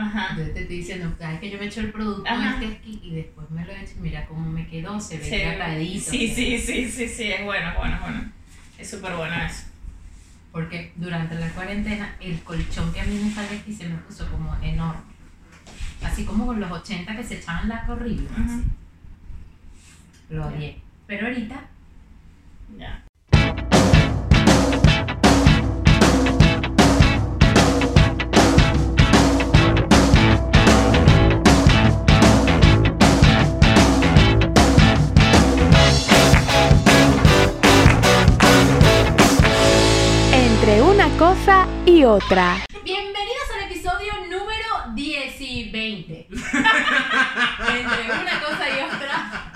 Ajá. Entonces te estoy diciendo, cada vez que yo me echo el producto este aquí y después me lo echo, mira cómo me quedó, se ve Sí, hidratadito. sí, sí, sí, sí, sí, es bueno, es bueno, bueno. Es súper bueno eso. Porque durante la cuarentena el colchón que a mí me sale aquí se me puso como enorme. Así como con los 80 que se echaban la horrible. Ujú. así. Lo odié. Pero ahorita Ya. Cosa y otra. Bienvenidos al episodio número 10 y 20. Entre una cosa y otra.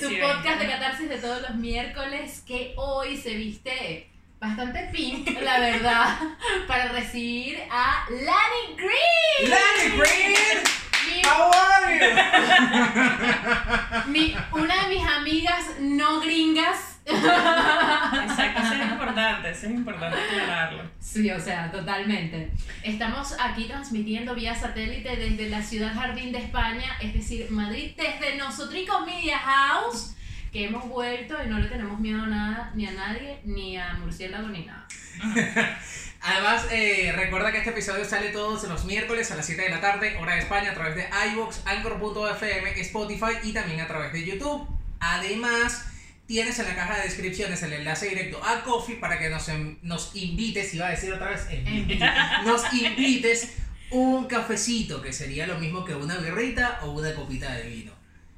Tu podcast de catarsis de todos los miércoles que hoy se viste bastante pink, la verdad, para recibir a Lani Green. Lani Green, Mi- how are you? mi- una de mis amigas no gringas. Exacto, eso es importante, eso es importante aclararlo. Sí, o sea, totalmente. Estamos aquí transmitiendo vía satélite desde la ciudad Jardín de España, es decir, Madrid, desde Nosotricos Media House, que hemos vuelto y no le tenemos miedo a nada, ni a nadie, ni a murciélago, ni nada. Además, eh, recuerda que este episodio sale todos los miércoles a las 7 de la tarde, hora de España, a través de iVoox, Anchor.fm, Spotify y también a través de YouTube. Además, tienes en la caja de descripciones el enlace directo a Coffee para que nos, em- nos invites, iba a decir otra vez, nos invites un cafecito, que sería lo mismo que una birrita o una copita de vino.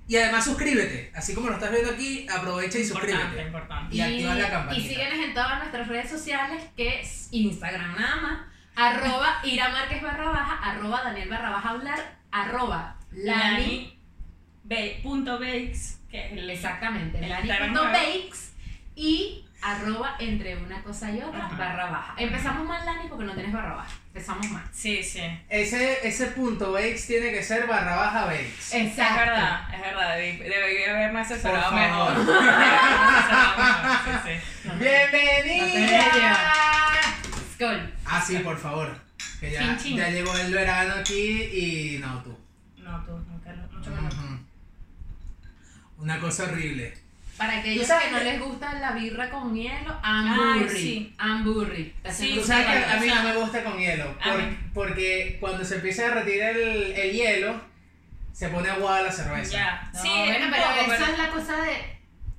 Y además suscríbete, así como lo estás viendo aquí, aprovecha y Importante, suscríbete. importante. Y activa la campanita. Y síguenos en todas nuestras redes sociales, que es Instagram nada más, arroba Ira Márquez barra baja, arroba Daniel barra baja hablar, arroba Lani, Lani Ba- punto bakes, el exactamente, nuevo. bakes y arroba entre una cosa y otra Ajá. barra baja. Empezamos mal Lani porque no tienes barra baja, empezamos mal. Sí, sí. Ese, ese punto bakes tiene que ser barra baja bakes. Es verdad, es verdad. Debí, debí haberme asesorado mejor. sí, sí. ¡Bienvenida! Skol. Ah, sí, por favor. Que ya, Chin, chin. ya llegó el verano aquí y no tú. No, tú, no, Carlos, mucho. Ujú. Una cosa horrible. Para aquellos sabes que no les gusta la birra con hielo, amburri. Sí. Amburri. Sí, Tú sabes que a mí no me gusta con hielo. a por- mí- porque cuando se empieza a retirar el, el hielo, se pone aguada la cerveza. Ya. No, sí, bueno, un pero poco, eso pero- es la cosa de,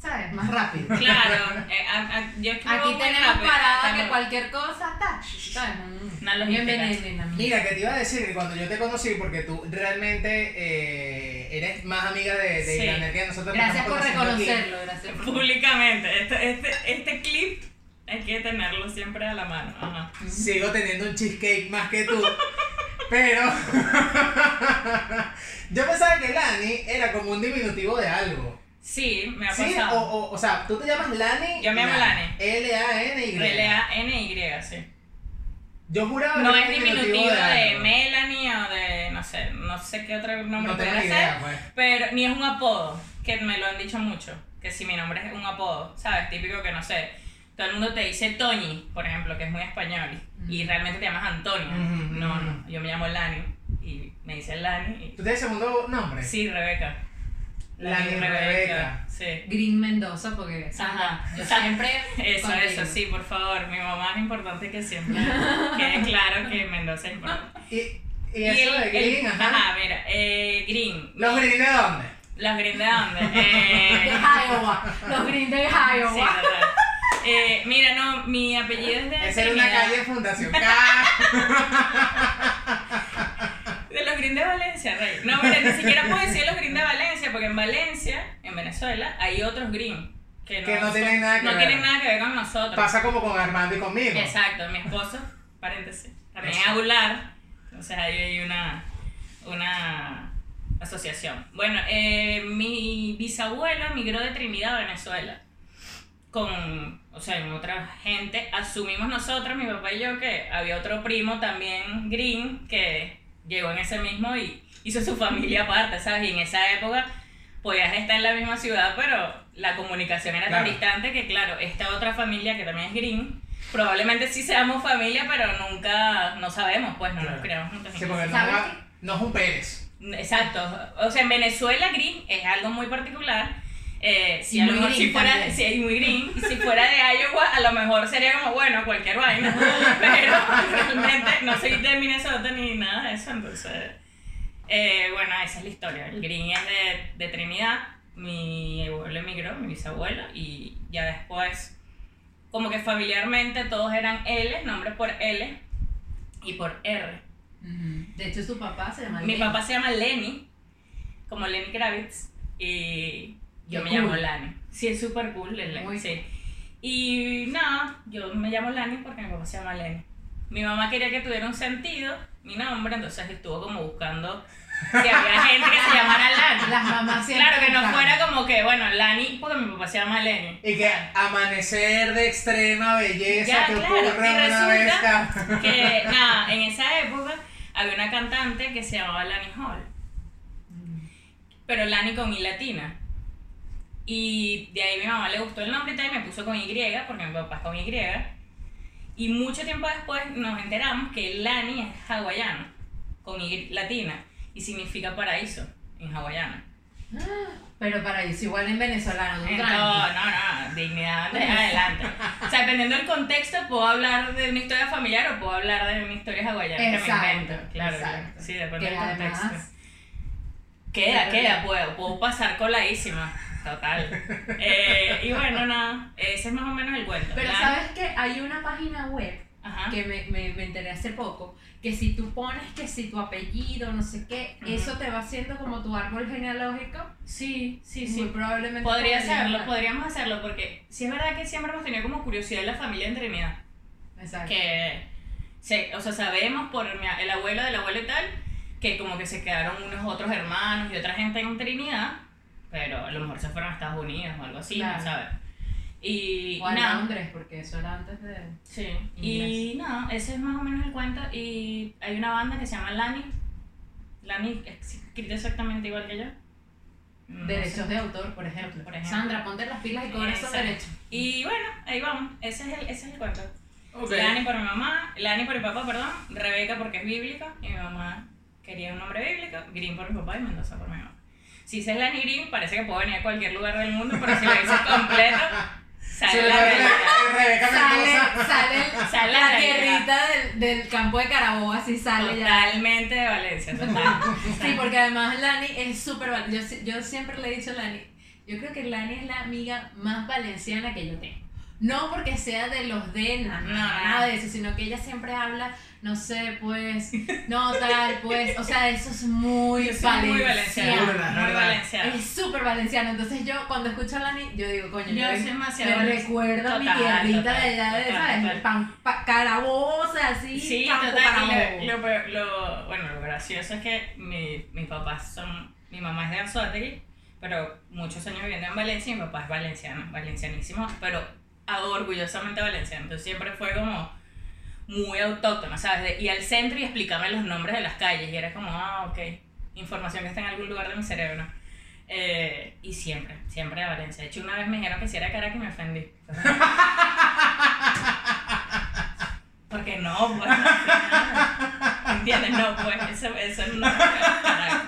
¿sabes? Más rápido. Claro, eh, a- a- yo escribo Aquí tenemos rápido, parada que cualquier cosa está. ¿sabes? Mm. Una logística. Bienvenida, amiga. Mira, que te iba a decir que cuando yo te conocí, porque tú realmente eh, eres más amiga de, de Sí. Iraner que nosotros. Gracias estamos por conociendo aquí. reconocerlo, gracias por Públicamente, este, este, este clip hay que tenerlo siempre a la mano. Ajá. Sigo teniendo un cheesecake más que tú. Pero yo pensaba que Lani era como un diminutivo de algo. Sí, me ha ¿Sí? O, pasado. o, o sea, tú te llamas Lani. Yo me llamo Lani. L-A-N-Y. L-A-N-Y, sí. Yo juraba No es diminutivo de. Melanie o de, no sé, no sé qué otro nombre No ni ser. pues. Pero ni es un apodo, que me lo han dicho mucho. Que si mi nombre es un apodo, ¿sabes? Típico que no sé. Todo el mundo te dice Toñi, por ejemplo, que es muy español. Y realmente te llamas Antonio. No, no. Yo me llamo Lani. Y me dicen Lani. ¿Tú tienes segundo nombre? Y... Sí, Rebeca. Lani Rebeca. Sí. Green Mendoza, porque Ajá. yo siempre. Eso, contigo. eso, sí, por favor. Mi mamá es importante que siempre quede claro que Mendoza es importante. Y, y eso el- de Green, el- ajá. mira, eh, Green. ¿Los Green de dónde? ¿Los Green de dónde? De Eh, Iowa. Los Green de sí, Iowa. total. Eh, mira, no, mi apellido es de. Esa era una calle Fundación K. De los Green de Valencia, Rey. No, mira, ni siquiera puedo decir los Green de Valencia, porque en Valencia, en Venezuela, hay otros Green. Que no, Que no son- tienen nada que no ver. tienen nada que ver con nosotros. Pasa como con Armando y conmigo. Exacto, mi esposo, paréntesis, también es. Aguilar, entonces ahí hay una, una asociación. Bueno, eh, mi bisabuela migró de Trinidad a Venezuela con, o sea, en otra gente. Asumimos nosotros, mi papá y yo, que había otro primo también green que llegó en ese mismo y hizo su familia aparte, ¿sabes? Y en esa época podías estar en la misma ciudad, pero la comunicación era tan Claro. distante que, claro, esta otra familia que también es green probablemente sí seamos familia, pero nunca, no sabemos, pues no Claro. nos creamos juntos. Sí, porque no, no es un Pérez. Exacto. O sea, en Venezuela green es algo muy particular. Eh, si Y a lo mejor si fuera, si es muy green, si fuera de Iowa, a lo mejor sería como, bueno, cualquier vaina. Pero realmente no soy de Minnesota ni nada de eso, entonces. eh, bueno, esa es la historia. El green es de, de Trinidad. Mi abuelo emigró, mi bisabuelo, y ya después, como que familiarmente todos eran L, nombres por L y por R. De hecho, su papá se llama Mi Lenny. papá se llama Lenny, como Lenny Kravitz, y yo Qué me cool. llamo Lani. Sí, es súper cool el Lenny, Muy sí. Y nada, yo me llamo Lani porque mi papá se llama Lenny. Mi mamá quería que tuviera un sentido, mi nombre, entonces estuvo como buscando si había gente que se llamara Lani. Las mamás siempre Claro, que no buscan. fuera como que, bueno, Lani, porque mi papá se llama Lenny. Y que amanecer de extrema belleza Ya, que claro, ocurre y una vez resulta cada... Que nada, en esa época había una cantante que se llamaba Lani Hall. pero Lani con I latina. Y de ahí mi mamá le gustó el nombre y tal, y me puso con Y, porque mi papá es con Y. Y mucho tiempo después nos enteramos que Lani es hawaiano, con Y latina, y significa paraíso en hawaiano. Pero para eso igual en venezolano, no No, no, no, dignidad de adelante. O sea, dependiendo del contexto, puedo hablar de una historia familiar o puedo hablar de una historia hawaiana que me invento. Claro, exacto. sí, depende del contexto. Queda, queda, puedo, puedo pasar coladísima. Total. Eh, y bueno, nada, ese es más o menos el cuento. Pero La- sabes que hay una página web Ajá. que me, me, me enteré hace poco, que si tú pones que si tu apellido, no sé qué, Ujú. eso te va haciendo como tu árbol genealógico. Sí, sí, Muy sí. probablemente. Podría hacerlo, podríamos hacerlo, porque sí es verdad que siempre hemos tenido como curiosidad en la familia en Trinidad. Exacto. que o sea, sabemos por el abuelo del abuelo y tal, que como que se quedaron unos otros hermanos y otra gente en Trinidad, pero a lo mejor se fueron a Estados Unidos o algo así, Claro. no sabes. Y O a nada, Londres, porque eso era antes de. sí, y nada, ese es más o menos el cuento y hay una banda que se llama Lani, Lani es escrita exactamente igual que yo. No Derechos sé. de autor, por ejemplo. Por ejemplo. Sandra, ponte las pilas y cobra esos derechos. Y bueno, ahí vamos, ese es el, ese es el cuento. Ok. Lani por mi mamá, Lani por mi papá, perdón, Rebeca porque es bíblica y mi mamá quería un nombre bíblico, Green por mi papá y Mendoza por mi mamá. Si dices Lani Green, parece que puedo venir a cualquier lugar del mundo, pero si lo dices completo, sale la realidad. Rebeca Sale, sale, Sale la la tierrita del, del campo de Carabobo, así sale ya. Totalmente de Valencia, total. Sí, porque además Lani es súper yo, yo siempre le he dicho a Lani, yo creo que Lani es la amiga más valenciana que yo tengo. No porque sea de los de na- No, nada de eso, sino que ella siempre habla, no sé, pues, no tal, pues, o sea, eso es muy Yo soy muy valenciano. valenciana, Verdad, muy verdad. valenciana. Es súper valenciano, entonces yo cuando escucho a Lani, yo digo, coño, Yo soy demasiado me recuerda a mi tierrita total, de allá de, total, ¿sabes? total. Pan- pa- Carabobo, o sea, así, Sí, campo total. Y lo, lo, lo- bueno, lo gracioso es que mi, mis papás son. Mi mamá es de Anzoátegui, pero muchos años viviendo en Valencia y mi papá es valenciano, valencianísimo, pero orgullosamente valenciano. Entonces siempre fue como muy autóctono, ¿sabes? De- y al centro y explicarme los nombres de las calles. Y era como, ah, ok, información que está en algún lugar de mi cerebro. Eh, y siempre, siempre de Valencia. De hecho, una vez me dijeron que si era Caracas y me ofendí. Porque no, pues. no, ¿Entiendes? No, pues. Eso, eso no es Caracas.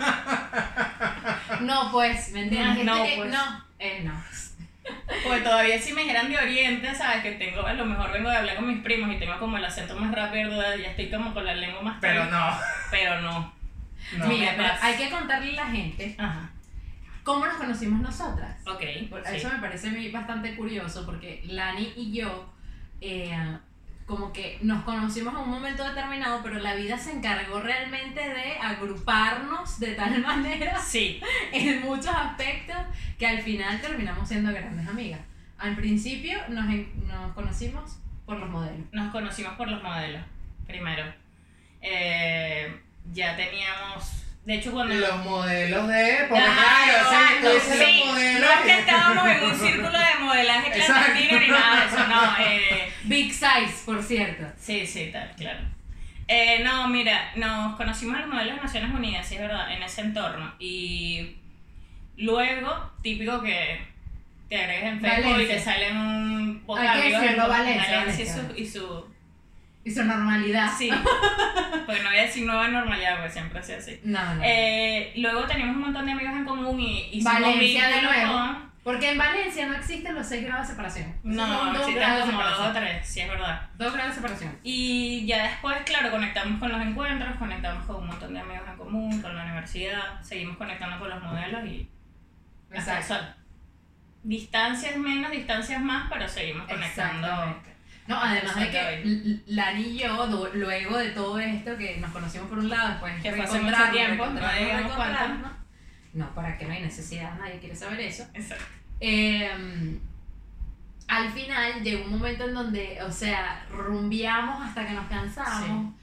No, pues, ¿me entiendes? No, pues. no, eh, no. Pues todavía si me dijeran de Oriente, ¿sabes? Que tengo, a lo mejor vengo de hablar con mis primos y tengo como el acento más rápido, ya estoy como con la lengua más Pero tal, no. Pero no. no. Mira, pero hay que contarle a la gente Ajá. cómo nos conocimos nosotras. Ok. Por- sí. Eso me parece a mí bastante curioso porque Lani y yo eh, como que nos conocimos en un momento determinado, pero la vida se encargó realmente de agruparnos de tal manera Sí. en muchos aspectos que al final terminamos siendo grandes amigas. Al principio nos, nos conocimos por los modelos. Nos conocimos por los modelos, primero. Eh, ya teníamos. De hecho, cuando. Los modelos de. Ah, claro, exacto, tú dices sí. los modelos. No es que estábamos en un círculo de modelaje clandestino ni nada de eso, no. Eh, Big Size, por cierto. Sí, sí, tal, claro. Eh, no, mira, nos conocimos en los modelos de Naciones Unidas, sí es verdad, en ese entorno. Y luego, típico que te agregues en Facebook y te salen un poco de Hay que decirlo, en Valencia, Valencia y Valencia. su, y su Y su normalidad. sí porque no voy a decir nueva normalidad porque siempre ha sido así No, no. eh, luego teníamos un montón de amigos en común y hicimos Valencia de nuevo. Porque en Valencia no existen los 6 grados de separación. No dos existen como dos o separación. tres sí es verdad Dos grados de separación. Y ya después, claro, conectamos con los encuentros, conectamos con un montón de amigos en común, con la universidad, seguimos conectando con los modelos y hasta Exacto. Distancias menos, distancias más, pero seguimos conectando. No, además de que Lani y yo, luego de todo esto, que nos conocimos por un lado, después Que fue hace mucho tiempo, no para que no hay necesidad, nadie quiere saber eso. Exacto. Eh, al final llegó un momento en donde, o sea, rumbiamos hasta que nos cansamos.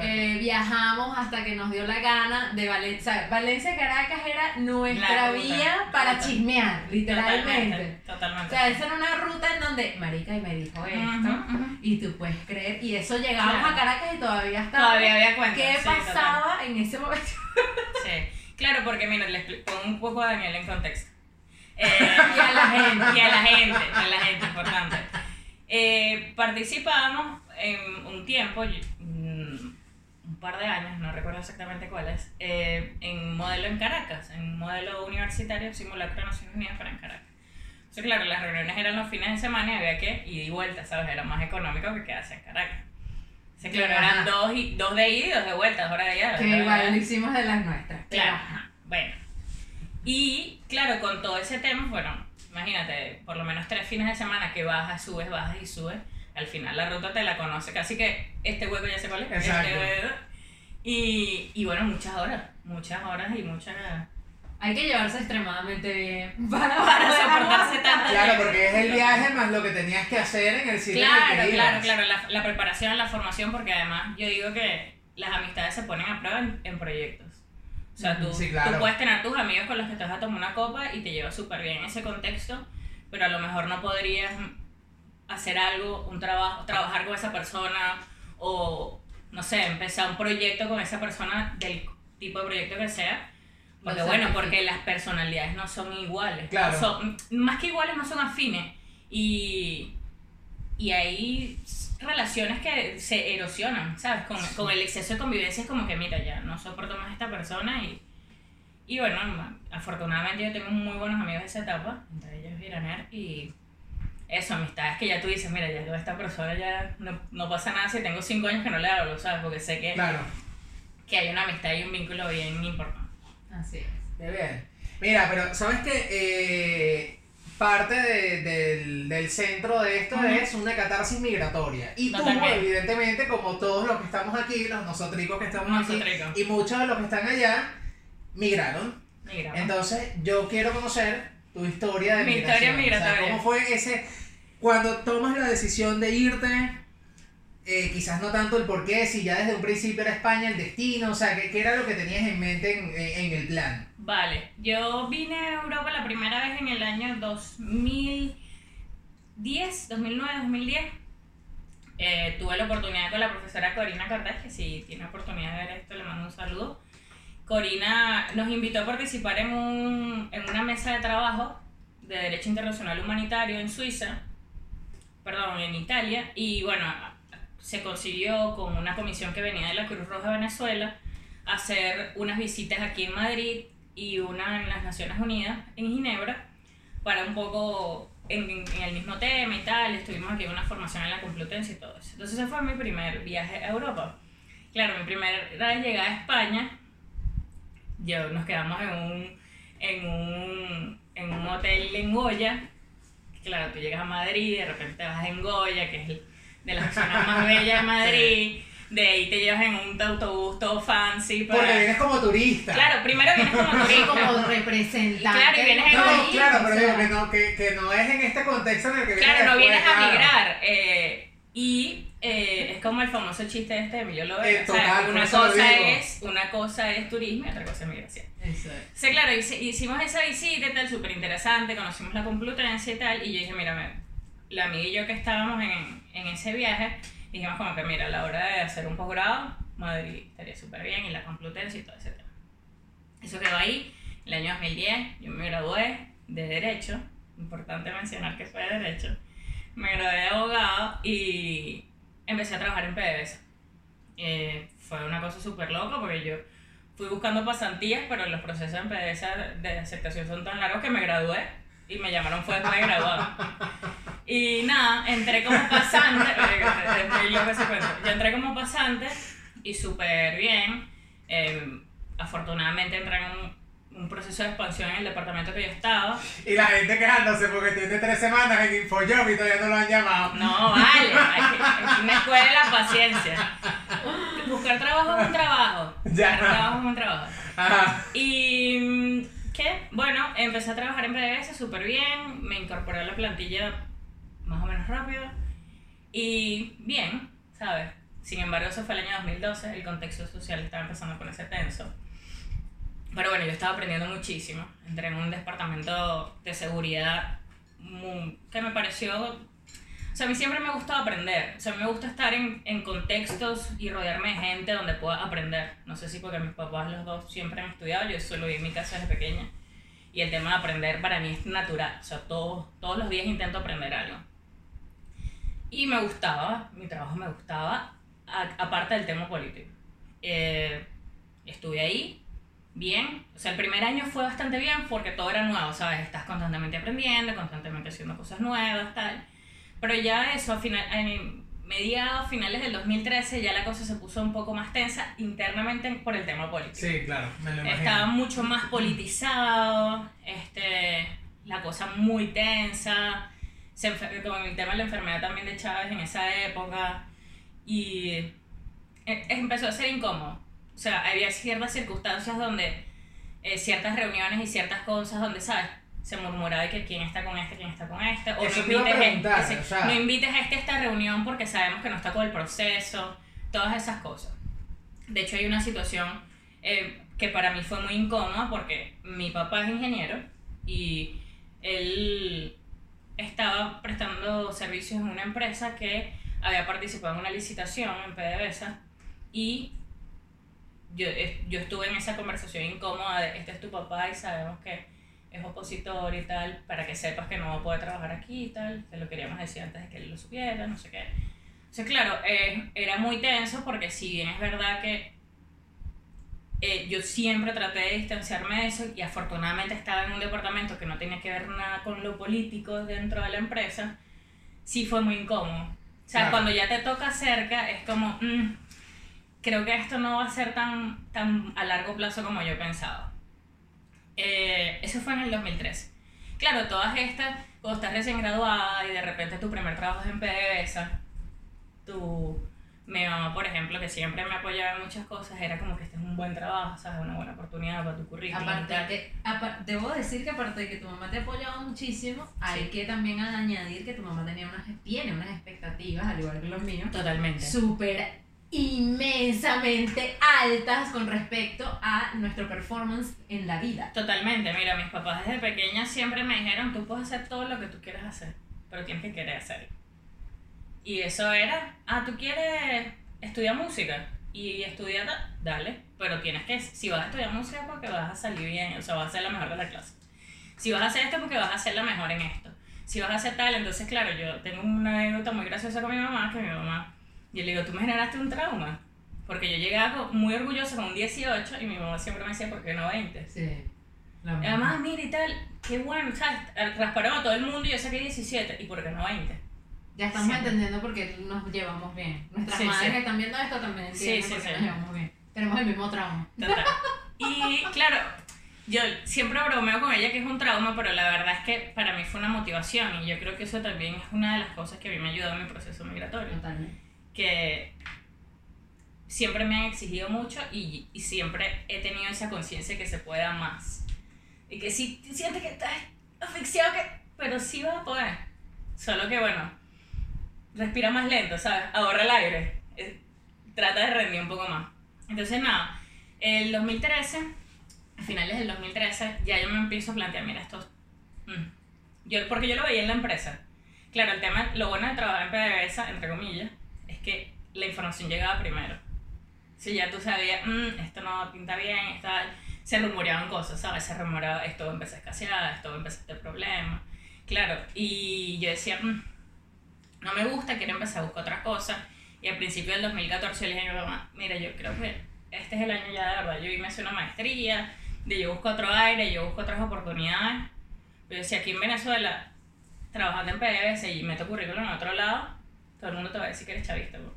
Eh, viajamos hasta que nos dio la gana de Valencia. Valencia Caracas era nuestra La vía para ruta. chismear, literalmente. Totalmente. O sea, esa era una ruta en donde, Marica, y me dijo esto, y tú puedes creer, y eso llegamos Claro. a Caracas y todavía estaba. Todavía había cuentas. ¿Qué sí, total. pasaba en ese momento? Sí. Claro, porque mira, le expli- pongo un poco a Daniel en contexto. Eh, Y a la gente. y a la gente, a la gente, importante. Eh, participábamos en un tiempo, par de años, no recuerdo exactamente cuáles, eh, en modelo en Caracas, en modelo universitario, simulacro de Naciones Unidas para en Caracas. Entonces, claro, las reuniones eran los fines de semana y había que ir y vuelta, ¿sabes? Era más económico que quedarse en Caracas. Entonces, claro, Ajá. eran dos, y, dos de ida y dos de vuelta, hora de allá. Que igual lo hicimos de las nuestras. Claro, ajá. bueno. Y claro, con todo ese tema, bueno, imagínate, por lo menos tres fines de semana que bajas, subes, bajas y subes. Al final la ruta te la conoce, casi que este hueco ya se cuál es. este hueco. Y, y bueno, muchas horas, muchas horas y muchas... Hay que llevarse extremadamente bien para, Para soportarse tanto. Claro, porque es el viaje más lo que tenías que hacer en el sitio en el Claro, que claro, ibas. claro, la, la preparación, la formación, porque además yo digo que las amistades se ponen a prueba en, en proyectos. O sea, tú, Sí, claro. tú puedes tener tus amigos con los que te vas a tomar una copa y te llevas súper bien en ese contexto, pero a lo mejor no podrías hacer algo, un trabajo, trabajar con esa persona o, no sé, empezar un proyecto con esa persona del tipo de proyecto que sea. Porque Lo bueno, porque las personalidades no son iguales. Claro. No son- más que iguales, no son afines. Y, y hay relaciones que se erosionan, ¿sabes? Con, con el exceso de convivencia es como que, mira, ya no soporto más a esta persona y, y bueno, afortunadamente yo tengo muy buenos amigos de esa etapa, entre ellos Iraner y eso, amistades que ya tú dices, mira, ya con esta persona ya no, no pasa nada si tengo cinco años que no le hablo, ¿sabes? Porque sé que, Claro. que hay una amistad y un vínculo bien importante. Así es. Qué bien. Mira, pero ¿sabes qué? parte de- del, del centro de esto Ujú. es una catarsis migratoria. Y tú, Totalmente. evidentemente, como todos los que estamos aquí, los nosotricos que estamos aquí, y muchos de los que están allá, migraron. Mira, Entonces, yo quiero conocer tu historia de Mi migración. historia O sea, migratoria. ¿Cómo fue ese, cuando tomas la decisión de irte, eh, quizás no tanto el por qué, si ya desde un principio era España el destino, o sea, ¿qué, qué era lo que tenías en mente en, en- en el plan? Vale, yo vine a Europa la primera vez en el año 2010, 2009, 2010. Eh, tuve la oportunidad con la profesora Corina Cortés, que si tiene oportunidad de ver esto le mando un saludo. Corina nos invitó a participar en, un, en una mesa de trabajo de Derecho Internacional Humanitario en Suiza, perdón, en Italia, y bueno, se consiguió con una comisión que venía de la Cruz Roja de Venezuela hacer unas visitas aquí en Madrid y una en las Naciones Unidas, en Ginebra, para un poco en, el mismo tema y tal. Estuvimos aquí en una formación en la Complutense y todo eso. Entonces ese fue mi primer viaje a Europa. Claro, mi primera llegada a España, yo nos quedamos en un, en un, en un hotel en Goya. Claro, tú llegas a Madrid y de repente te vas en Goya, que es el- de las zonas más bellas de Madrid. De ahí te llevas en un autobús todo fancy. Para... Porque vienes como turista. Claro, primero vienes como turista. como representante. Claro, y vienes en No, país, claro, o pero sea, digo que no, que, que no es en este contexto en el que vienes Claro, no vienes a migrar. eh, y eh, es como el famoso chiste este de Emilio Lovera. Eh, o sea, total, una, cosa es, una cosa es turismo y otra cosa es migración. Es. O sea, claro, hicimos esa visita y tal, súper interesante, conocimos la Complutense y tal, y yo dije, mira, la amiga y yo que estábamos en, en ese viaje, dijimos como que, mira, a la hora de hacer un posgrado, Madrid estaría súper bien, y la Complutense y todo ese tema. Eso quedó ahí, el año 2010, yo me gradué de Derecho, importante mencionar que fue de Derecho, me gradué de abogado y empecé a trabajar en PDVSA. Eh, fue una cosa súper loca porque yo fui buscando pasantías, pero los procesos en PDVSA de aceptación son tan largos que me gradué y me llamaron fue después de graduado. Y nada, entré como pasante. Yo entré como pasante y súper bien. Eh, afortunadamente entré en un, proceso de expansión en el departamento que yo estaba. Y la gente quejándose porque tiene tres semanas en InfoJob y todavía no lo han llamado. No, vale, hay que- es una escuela de la paciencia. Buscar trabajo es un trabajo. Ya. Buscar trabajo es un trabajo. Ajá. Y mm, ¿qué? Bueno, empecé a trabajar en PDVSA súper bien, me incorporé a la plantilla más o menos rápido y bien, ¿sabes? Sin embargo, eso fue el año 2012, el contexto social estaba empezando a ponerse tenso. Pero bueno, yo estaba aprendiendo muchísimo. Entré en un departamento de seguridad que me pareció... O sea, a mí siempre me gusta aprender. O sea, me gusta estar en, en contextos y rodearme de gente donde pueda aprender. No sé si porque mis papás los dos siempre han estudiado, yo solo viví en mi casa desde pequeña. Y el tema de aprender para mí es natural. O sea, todos, todos los días intento aprender algo. Y me gustaba, mi trabajo me gustaba, aparte del tema político. Eh, estuve ahí, bien. O sea, el primer año fue bastante bien porque todo era nuevo, ¿sabes? Estás constantemente aprendiendo, constantemente haciendo cosas nuevas, tal. Pero ya eso, a final, en mediados, finales del 2013, ya la cosa se puso un poco más tensa internamente por el tema político. Sí, claro, me lo imagino. Estaba mucho más politizado, este, la cosa muy tensa, se con el tema de la enfermedad también de Chávez en esa época, y e- empezó a ser incómodo. O sea, había ciertas circunstancias donde, eh, ciertas reuniones y ciertas cosas donde, ¿sabes? Se murmuraba de que quién está con este, quién está con este, o Eso no invites, a- ese- o sea- no invites a este a esta reunión porque sabemos que no está con el proceso, todas esas cosas. De hecho, hay una situación eh, que para mí fue muy incómoda porque mi papá es ingeniero y él estaba prestando servicios en una empresa que había participado en una licitación en PDVSA y yo, yo estuve en esa conversación incómoda de este es tu papá y sabemos que es opositor y tal, para que sepas que no va a poder trabajar aquí y tal, que lo queríamos decir antes de que él lo supiera, no sé qué. Entonces, claro, eh, era muy tenso porque si bien es verdad que eh, yo siempre traté de distanciarme de eso y afortunadamente estaba en un departamento que no tenía que ver nada con lo político dentro de la empresa, sí fue muy incómodo. O sea, Claro. cuando ya te toca cerca es como, mm, creo que esto no va a ser tan, tan a largo plazo como yo pensaba. Eh, eso fue en el 2013. Claro, todas estas, cuando estás recién graduada y de repente tu primer trabajo es en PDVSA, tu, mi mamá, por ejemplo, que siempre me apoyaba en muchas cosas, era como que este es un buen trabajo, ¿sabes? Una buena oportunidad para tu currículum. Aparte que, debo decir que aparte de que tu mamá te ha apoyado muchísimo, hay que también añadir que tu mamá tenía unas, tiene unas expectativas, al igual que los míos, Totalmente. súper inmensamente altas con respecto a nuestro performance en la vida. Totalmente, mira, mis papás desde pequeña siempre me dijeron, tú puedes hacer todo lo que tú quieras hacer, pero tienes que querer hacerlo. Y eso era, ah, tú quieres estudiar música y estudiar, dale, pero tienes que, si vas a estudiar música porque vas a salir bien, o sea, vas a ser la mejor de la clase. Si vas a hacer esto porque vas a ser la mejor en esto. Si vas a hacer tal, entonces claro, yo tengo una anécdota muy graciosa con mi mamá, que mi mamá, yo le digo, tú me generaste un trauma, porque yo llegaba muy orgullosa con un 18 y mi mamá siempre me decía, ¿por qué no 20? Sí. Y además, mira y tal, qué bueno, ¿sabes? Rasparon a todo el mundo y yo saqué 17, ¿y por qué no 20? Ya estamos Sí. entendiendo por qué nos llevamos bien. Nuestras Sí, madres sí. que están viendo esto también entienden Sí, sí, por qué sí. nos llevamos bien. Tenemos el mismo trauma. Total. Y claro, yo siempre bromeo con ella que es un trauma, pero la verdad es que para mí fue una motivación y yo creo que eso también es una de las cosas que a mí me ayudó en mi proceso migratorio. Totalmente. Que siempre me han exigido mucho y, y siempre he tenido esa conciencia que se pueda más. Y que si sientes que estás asfixiado, que, pero sí vas a poder. Solo que bueno, respira más lento, ¿sabes? Ahorra el aire. Trata de rendir un poco más. Entonces nada, el 2013, a finales del 2013, ya yo me empiezo a plantear, mira, esto... mm, Yo, porque yo lo veía en la empresa. Claro, el tema, lo bueno de trabajar en PDVSA, entre comillas, es que la información llegaba primero. Si ya tú sabías, "Mm, esto no pinta bien, está, se rumoreaban cosas, ¿sabes? Se rumoreaba, esto va a escasear, esto va a empezar a tener problemas. Claro, y yo decía, "Mm, no me gusta, quiero empezar a buscar otras cosas. Y al principio del 2014 le dije a mi mamá, mira, yo creo que este es el año ya de verdad. Yo me hice una maestría, de yo busco otro aire, yo busco otras oportunidades. Pero si aquí en Venezuela, trabajando en PDVSA y meto currículum en otro lado, todo el mundo te va a decir que eres chavista. bro.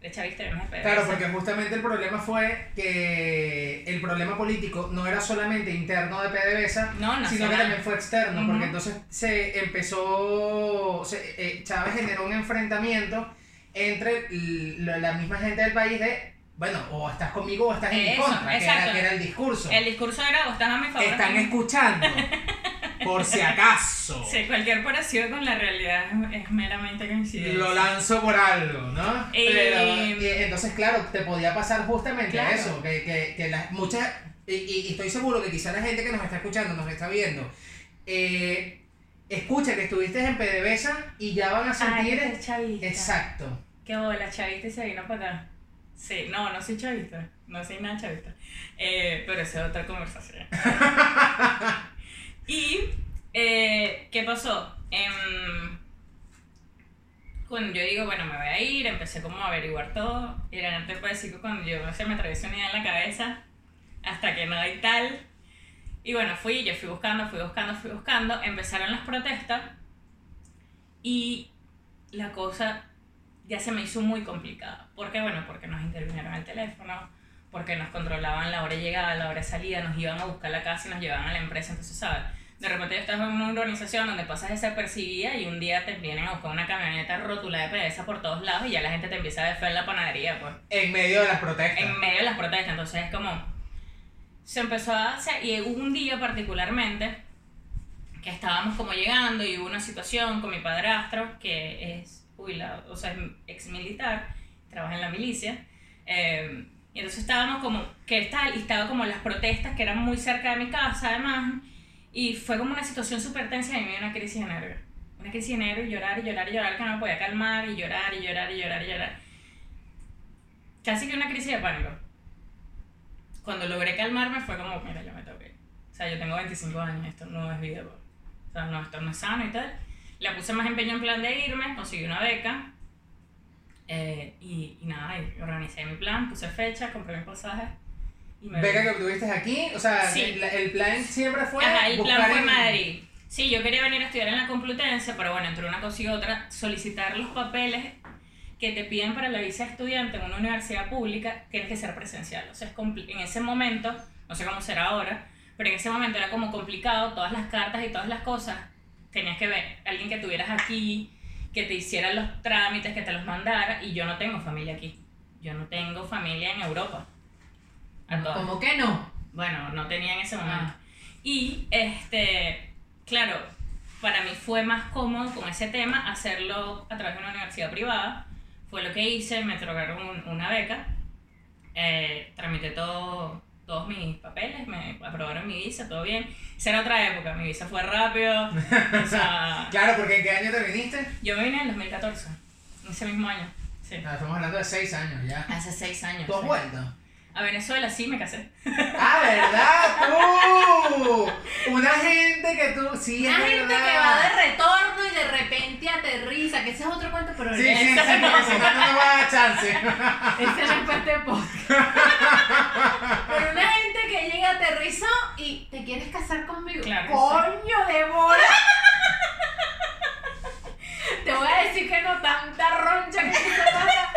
Eres chavista y no es de PDVSA. Claro, porque justamente el problema fue que el problema político no era solamente interno de PDVSA, No, sino que también fue externo, porque entonces se empezó, se- eh, Chávez generó un enfrentamiento entre la misma gente del país de, bueno, o estás conmigo o estás en mi contra, que era, que era el discurso. El discurso era, o estás a mi favor. Están escuchando, por si acaso. Sí, cualquier parecido con la realidad es, meramente coincidencia. Lo lanzo por algo, ¿no? Eh, Pero, y entonces, claro, te podía pasar justamente Claro. eso, que, que, que las muchas, y, y- estoy seguro que quizá la gente que nos está escuchando, nos está viendo, eh, escucha que estuviste en PDVSA y ya van a Ay, sentir... eres chavista. Exacto. Qué bola, chavista y se vino para acá. Sí, no, no soy chavista. No soy nada chavista. Eh, pero esa es otra conversación. y, eh, ¿qué pasó? Em, cuando yo digo, bueno, me voy a ir, empecé como a averiguar todo. Y puede decir que cuando yo se me atraviesa una idea en la cabeza, hasta que no hay tal. Y bueno, fui, yo fui buscando, fui buscando, fui buscando. Empezaron las protestas. Y la cosa ya se me hizo muy complicada. ¿Por qué? Bueno, porque nos intervinieron el teléfono, porque nos controlaban la hora de llegada, la hora de salida, nos iban a buscar la casa y nos llevaban a la empresa. Entonces, ¿sabes? De repente estás en una organización donde pasas desapercibida y un día te vienen a buscar una camioneta rótula de PDVSA por todos lados y ya la gente te empieza a en la panadería, pues En medio de las protestas. en medio de las protestas. Entonces es como. Se empezó a hacer. Y hubo un día particularmente que estábamos como llegando y hubo una situación con mi padrastro que es jubilado, o sea, es ex militar, trabaja en la milicia. eh, entonces estábamos como. que tal, y estaba como las protestas que eran muy cerca de mi casa además. Y fue como una situación súper tensa y me dio una crisis de nervios. Una crisis de nervios, llorar y llorar y llorar, que no me podía calmar, y llorar y llorar y llorar y llorar casi que una crisis de pánico. Cuando logré calmarme fue como, mira, yo me toqué. O sea, yo tengo 25 años, esto no es vida. pues. O sea, no, esto no es sano y tal. Le puse más empeño en plan de irme, conseguí una beca. Eh, y, y nada, y organicé mi plan, puse fecha, compré mi pasaje. Y me Beca vine. que obtuviste aquí, o sea, Sí. el, el plan siempre fue Ajá, el plan fue en- Madrid. Sí, yo quería venir a estudiar en la Complutense, pero bueno, entre una cosa y otra, solicitar los papeles que te piden para la visa estudiante en una universidad pública tienes que ser presencial. O sea, es en ese momento, no sé cómo será ahora, pero en ese momento era como complicado, todas las cartas y todas las cosas, tenías que ver alguien que tuvieras aquí, que te hiciera los trámites, que te los mandara, y yo no tengo familia aquí. Yo no tengo familia en Europa. A todas. ¿Cómo que no? Bueno, no tenía en ese momento. Ah. Y, este, claro, para mí fue más cómodo con ese tema hacerlo a través de una universidad privada. Fue lo que hice, me otorgaron un- una beca, eh, tramité todo, todos mis papeles, me aprobaron mi visa, todo bien. Esa era otra época, mi visa fue rápido. o sea, Claro, porque ¿en qué año te viniste? yo me vine en el 2014, ese mismo año. Sí. Ah, estamos hablando de seis años ya. Hace seis años. ¿Tú has sí. vuelto? A Venezuela sí me casé. Ah, ¿verdad? ¡Tú! Una gente que tú. Sí, Una es gente verdad. que va de retorno y de repente aterriza, que ese es otro cuento, pero Sí, sí, sí, si no, no nos va a dar chance. ese no es para este podcast. Pero una gente que llega, aterrizó y te quieres casar conmigo. Claro ¡Coño de bola! Te voy a decir que no tanta roncha que se pasa.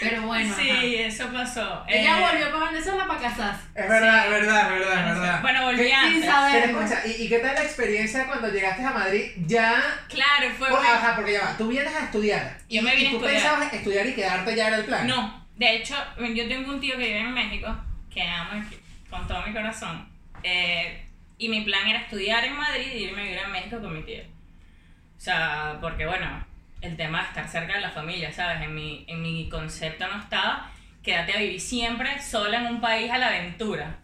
Pero bueno, sí, ajá. eso pasó. ella Eh, volvió para Venezuela para casarse. Es verdad, Sí. es verdad, es verdad, es verdad. Bueno, volví ¿Qué- antes. sin Pero saber. escucha, ¿y, y qué tal la experiencia cuando llegaste a Madrid? Ya. Claro, fue ajá, porque ya va. Tú vienes a estudiar. Yo y, me vine y a tú estudiar. pensabas estudiar y quedarte ya era el plan. No, de hecho, yo tengo un tío que vive en México, que amo con todo mi corazón. eh, y mi plan era estudiar en Madrid y irme a vivir en México con mi tío. O sea, porque bueno, el tema de estar cerca de la familia, ¿sabes? En mi, en mi concepto no estaba, quédate a vivir siempre sola en un país a la aventura.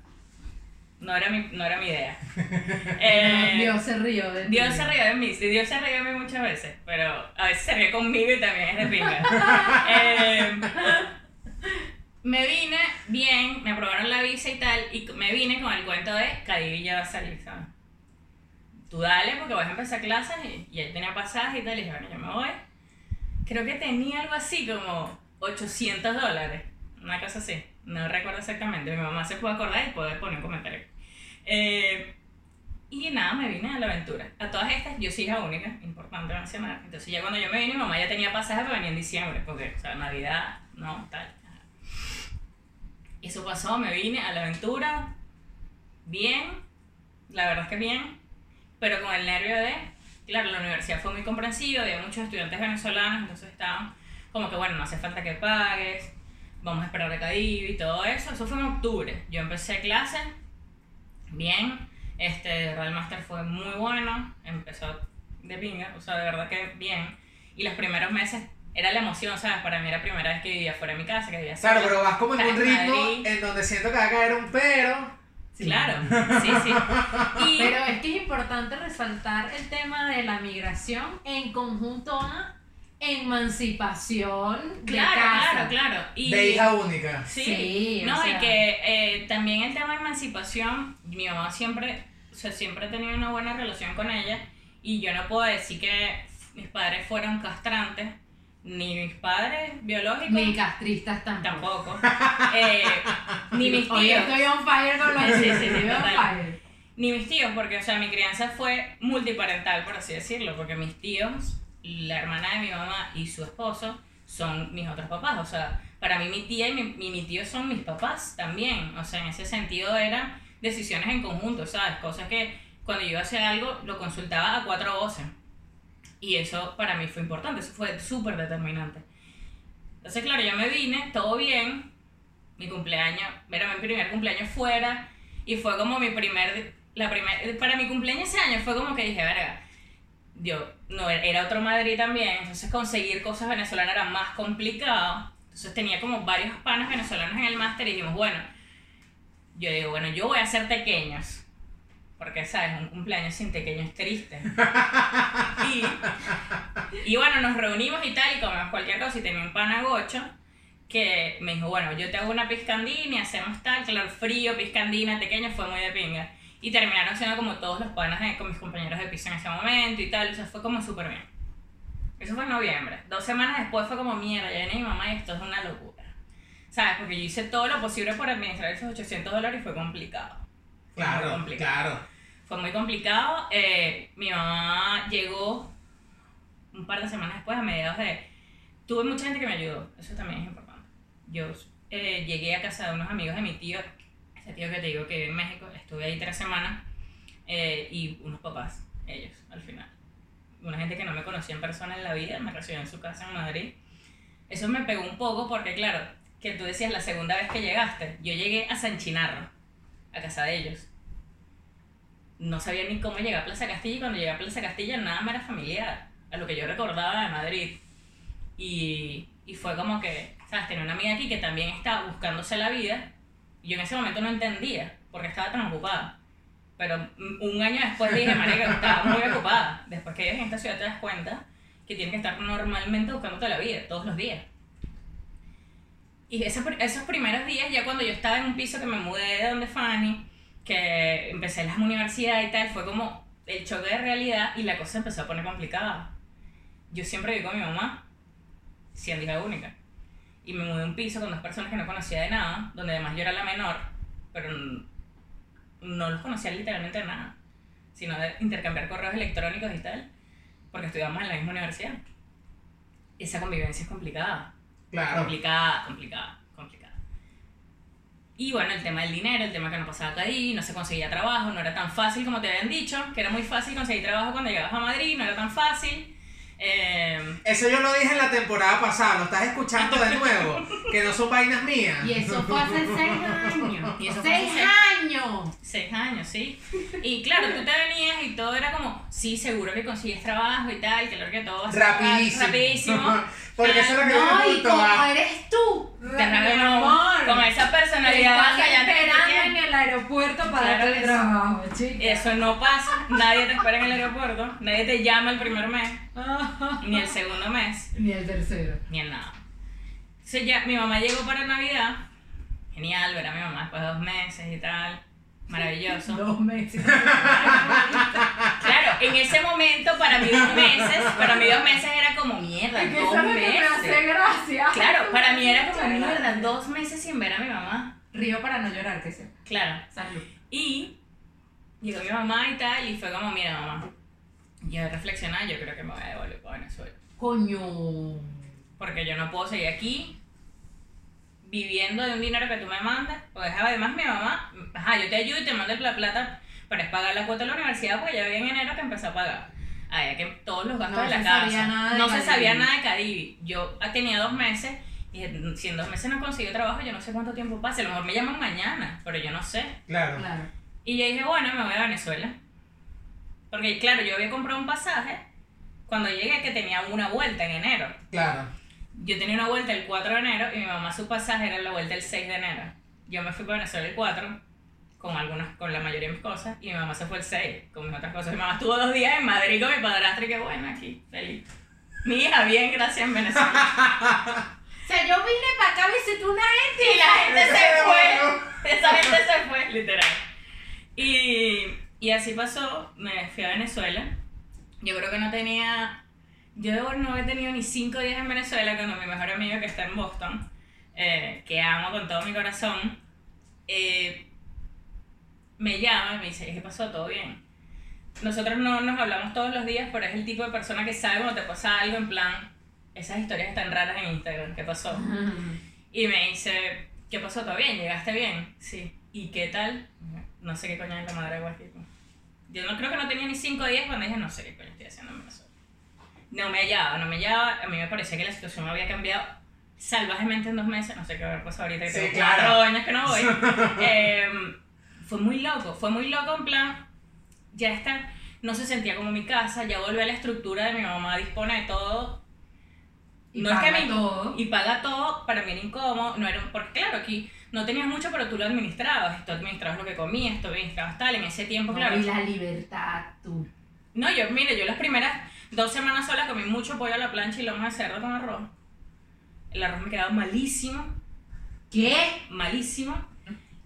No era mi, no era mi idea. Eh, Dios se rió de ti. Dios se ríe de mí, sí, Dios se ríe de mí muchas veces, pero a veces se ríe conmigo y también es de pinga. Eh, me vine bien, me aprobaron la visa y tal, y me vine con el cuento de Cadivi ya va a salir, ¿sabes? tú dale porque vas a empezar clases y, y tenía pasaje y tal, y dije, bueno, yo me voy. Creo que tenía algo así como 800 dólares, una cosa así, no recuerdo exactamente, mi mamá se puede acordar y puede poner un comentario. Eh, y nada, me vine a la aventura. A todas estas, yo soy hija única, importante mencionar. Entonces ya cuando yo me vine, mi mamá ya tenía pasaje, pero venía en diciembre, porque, o sea, Navidad, no, tal. Eso pasó, me vine a la aventura, bien, la verdad es que bien, pero con el nervio de, claro, la universidad fue muy comprensiva, había muchos estudiantes venezolanos, entonces estaban como que, bueno, no hace falta que pagues, vamos a esperar a Cadiv y todo eso. Eso fue en octubre. Yo empecé clases, bien, este, Real Master fue muy bueno, empezó de pinga, o sea, de verdad que bien. Y los primeros meses era la emoción, ¿sabes? Para mí era la primera vez que vivía fuera de mi casa, que vivía Claro, pero vas como en un ritmo Madrid. en donde siento que va a caer un pero. Claro, sí, sí. Y, Pero es que es importante resaltar el tema de la migración en conjunto a emancipación de claro, casa. claro, claro. Y, De hija única. Sí, Sí, o no, sea. y que eh, también el tema de emancipación, mi mamá siempre, o sea, siempre ha tenido una buena relación con ella y yo no puedo decir que mis padres fueron castrantes, ni mis padres biológicos, Ni castristas tampoco. tampoco, eh, ni mis Hoy tíos, estoy on fire con los Sí, sí, sí, fire. ni mis tíos, porque, o sea, mi crianza fue multiparental, por así decirlo, porque mis tíos, la hermana de mi mamá y su esposo son mis otros papás, o sea, para mí mi tía y mi, mi, mi tío son mis papás también, o sea, en ese sentido eran decisiones en conjunto, ¿sabes? Cosas que cuando yo iba a hacer algo lo consultaba a cuatro voces. Y eso para mí fue importante, eso fue súper determinante. Entonces, claro, yo me vine, todo bien, mi cumpleaños, era mi primer cumpleaños fuera, y fue como mi primer, la primer, para mi cumpleaños ese año fue como que dije, verga, yo, no, era otro Madrid también, entonces conseguir cosas venezolanas era más complicado, entonces tenía como varios panos venezolanos en el máster y dijimos, bueno, yo digo, bueno, yo voy a hacer pequeños. Porque, ¿sabes? Un cumpleaños sin pequeños es triste. y, y bueno, nos reunimos y tal, y comemos cualquier cosa. Y tenía un pana gocho que me dijo, bueno, yo te hago una piscandina y hacemos tal. Claro, frío, piscandina, pequeño, fue muy de pinga. Y terminaron siendo como todos los panas de- con mis compañeros de piso en ese momento y tal. O sea, fue como súper bien. Eso fue en noviembre. Dos semanas después fue como mierda, ya viene mi mamá y esto es una locura. ¿Sabes? Porque yo hice todo lo posible por administrar esos 800 dólares y fue complicado. Claro, complicado. claro. Fue muy complicado. eh, mi mamá llegó un par de semanas después, a mediados de... Tuve mucha gente que me ayudó, eso también es importante. Yo eh, llegué a casa de unos amigos de mi tío, ese tío que te digo que vive en México, estuve ahí tres semanas, eh, y unos papás, ellos, al final. Una gente que no me conocía en persona en la vida, me recibió en su casa en Madrid. Eso me pegó un poco porque, claro, que tú decías la segunda vez que llegaste, yo llegué a San Chinarro, a casa de ellos no sabía ni cómo llegar a Plaza Castilla y cuando llegué a Plaza Castilla nada me era familiar a lo que yo recordaba de Madrid. Y, y fue como que, ¿sabes? Tenía una amiga aquí que también estaba buscándose la vida y yo en ese momento no entendía porque estaba tan ocupada. Pero un año después dije, marica, estaba muy ocupada. Después que vives en esta ciudad te das cuenta que tienes que estar normalmente buscándote la vida, todos los días. Y esos, esos primeros días, ya cuando yo estaba en un piso que me mudé de donde Fanny, que empecé las universidades y tal, fue como el choque de realidad y la cosa empezó a poner complicada. Yo siempre viví con mi mamá, siendo hija única. Y me mudé a un piso con dos personas que no conocía de nada, donde además yo era la menor, pero no los conocía literalmente de nada, sino de intercambiar correos electrónicos y tal, porque estudiábamos en la misma universidad. Esa convivencia es complicada. Claro. Complicada, complicada. Y bueno, el tema del dinero, el tema que no pasaba acá ahí, no se conseguía trabajo, no era tan fácil como te habían dicho, que era muy fácil conseguir trabajo cuando llegabas a Madrid, no era tan fácil. Eh, Eso yo lo dije en la temporada pasada, lo estás escuchando de nuevo, que no son vainas mías. Y eso fue hace seis años. Y eso ¡Seis años! seis años, sí. Y claro, tú te venías y todo era como, sí, seguro que consigues trabajo y tal, que lo que todo va a ser Rapidísimo. rapidísimo. Porque eso es lo que yo No, me y pregunto, como eres tú, amor. con esa personalidad que esperando en el aeropuerto para Claro darte el sí. trabajo, chica. Eso no pasa, nadie te espera en el aeropuerto, nadie te llama el primer mes, ni el segundo mes, Ni el tercero. ni el nada. Entonces ya mi mamá llegó para Navidad, genial ver a mi mamá después de dos meses y tal, maravilloso. Dos meses. Claro, en ese momento, para mí dos meses, para mí dos meses era como mierda, Es que dos eso es lo que me hace meses. gracia. Claro, para mí era como mierda, dos meses sin ver a mi mamá. Río para no llorar, que sea. Claro. Salud. Y llegó mi mamá y tal, y fue como, mira mamá, yo reflexioné, yo creo que me voy a devolver para Venezuela. Coño. Porque yo no puedo seguir aquí viviendo de un dinero que tú me mandas. Porque además mi mamá, ajá, yo te ayudo y te mando la plata para pagar la cuota de la universidad, porque ya había en enero que empezó a pagar. Había que todos los gastos No de la se casa. sabía nada de no se Cadivi. sabía nada de Cadivi. Yo tenía dos meses y dije, si en dos meses no consigo trabajo, yo no sé cuánto tiempo pase. A lo mejor me llaman mañana, pero yo no sé. Claro. Claro. Y yo dije, bueno, me voy a Venezuela. Porque claro, yo había comprado un pasaje cuando llegué que tenía una vuelta en enero. Claro. Yo tenía una vuelta el 4 de enero y mi mamá su pasaje era la vuelta el 6 de enero. Yo me fui para Venezuela el 4 con algunas, con la mayoría de mis cosas y mi mamá se fue el 6 con mis otras cosas. Mi mamá estuvo dos días en Madrid con mi padrastro y que bueno, aquí, feliz. Mi hija, bien, gracias en Venezuela. O sea, yo vine para acá, visité una gente Y la gente se fue. Esa gente se fue, literal. Y, y así pasó, me fui a Venezuela. Yo creo que no tenía. Yo no haber tenido ni cinco días en Venezuela cuando mi mejor amigo que está en Boston, eh, que amo con todo mi corazón, eh, me llama y me dice: ¿Qué pasó? ¿Todo bien? Nosotros no nos hablamos todos los días, pero es el tipo de persona que sabe cuando te pasa algo en plan. Esas historias están raras en Instagram. ¿Qué pasó? Y me dice, ¿qué pasó? ¿Todo bien? ¿Llegaste bien? Sí. ¿Y qué tal? No sé qué coño es la madre de. Yo no creo que no tenía ni cinco días cuando dije, no sé qué coño estoy haciendo en Venezuela. No me hallaba, no me hallaba. A mí me parecía que la situación había cambiado salvajemente en dos meses. No sé qué haber pasado ahorita que Sí, tengo claro. cuatro años que no voy. Em, fue muy loco, fue muy loco en plan, ya está, no se sentía como mi casa, ya volví a la estructura de mi mamá, dispone de todo. Y no es que paga me, todo. y paga todo, para mí era incómodo, no era, porque claro, aquí no tenías mucho, pero tú lo administrabas, tú administrabas lo que comías, tú administrabas tal, en ese tiempo, No, claro. y la libertad, tú. No, yo, mire, yo las primeras dos semanas sola comí mucho pollo a la plancha y lomo de cerdo con arroz. El arroz me quedaba malísimo, ¿Qué? malísimo.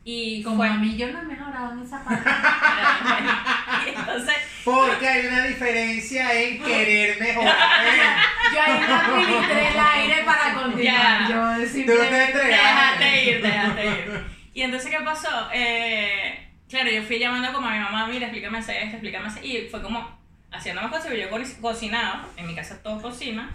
Y Como fue- a mí yo no he mejorado en esa parte. y entonces, Porque hay una diferencia en querer mejorar. Yo ahí no administré el aire para continuar. Ya. Yo Tú te entregaste. Déjate ir, déjate ir. Y entonces, ¿qué pasó? Eh, claro, yo fui llamando como a mi mamá, mira, explícame hacer esto, explícame hacer. Y fue como haciendo más cosas, yo co- cocinaba, en mi casa todo cocina,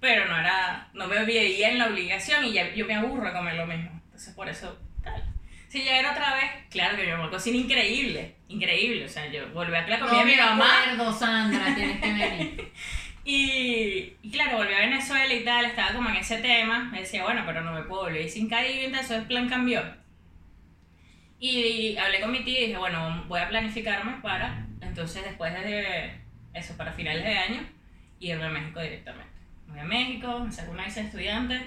pero no era, no me veía en la obligación y ya yo me aburro de comer lo mismo. Entonces, por eso, tal. Si ya era otra vez, claro que mi mamá cocina increíble, increíble. O sea, yo volví a la comida No de mi mamá. acuerdo, Sandra, tienes que venir. Y, y claro, volví a Venezuela y tal, estaba como en ese tema. Me decía, bueno, pero no me puedo volver sin Caribe, entonces el plan cambió. Y hablé con mi tía y dije, bueno, voy a planificarme para, entonces después de eso, para finales de año, irme a México directamente. Me voy a México, me saco una visa de estudiante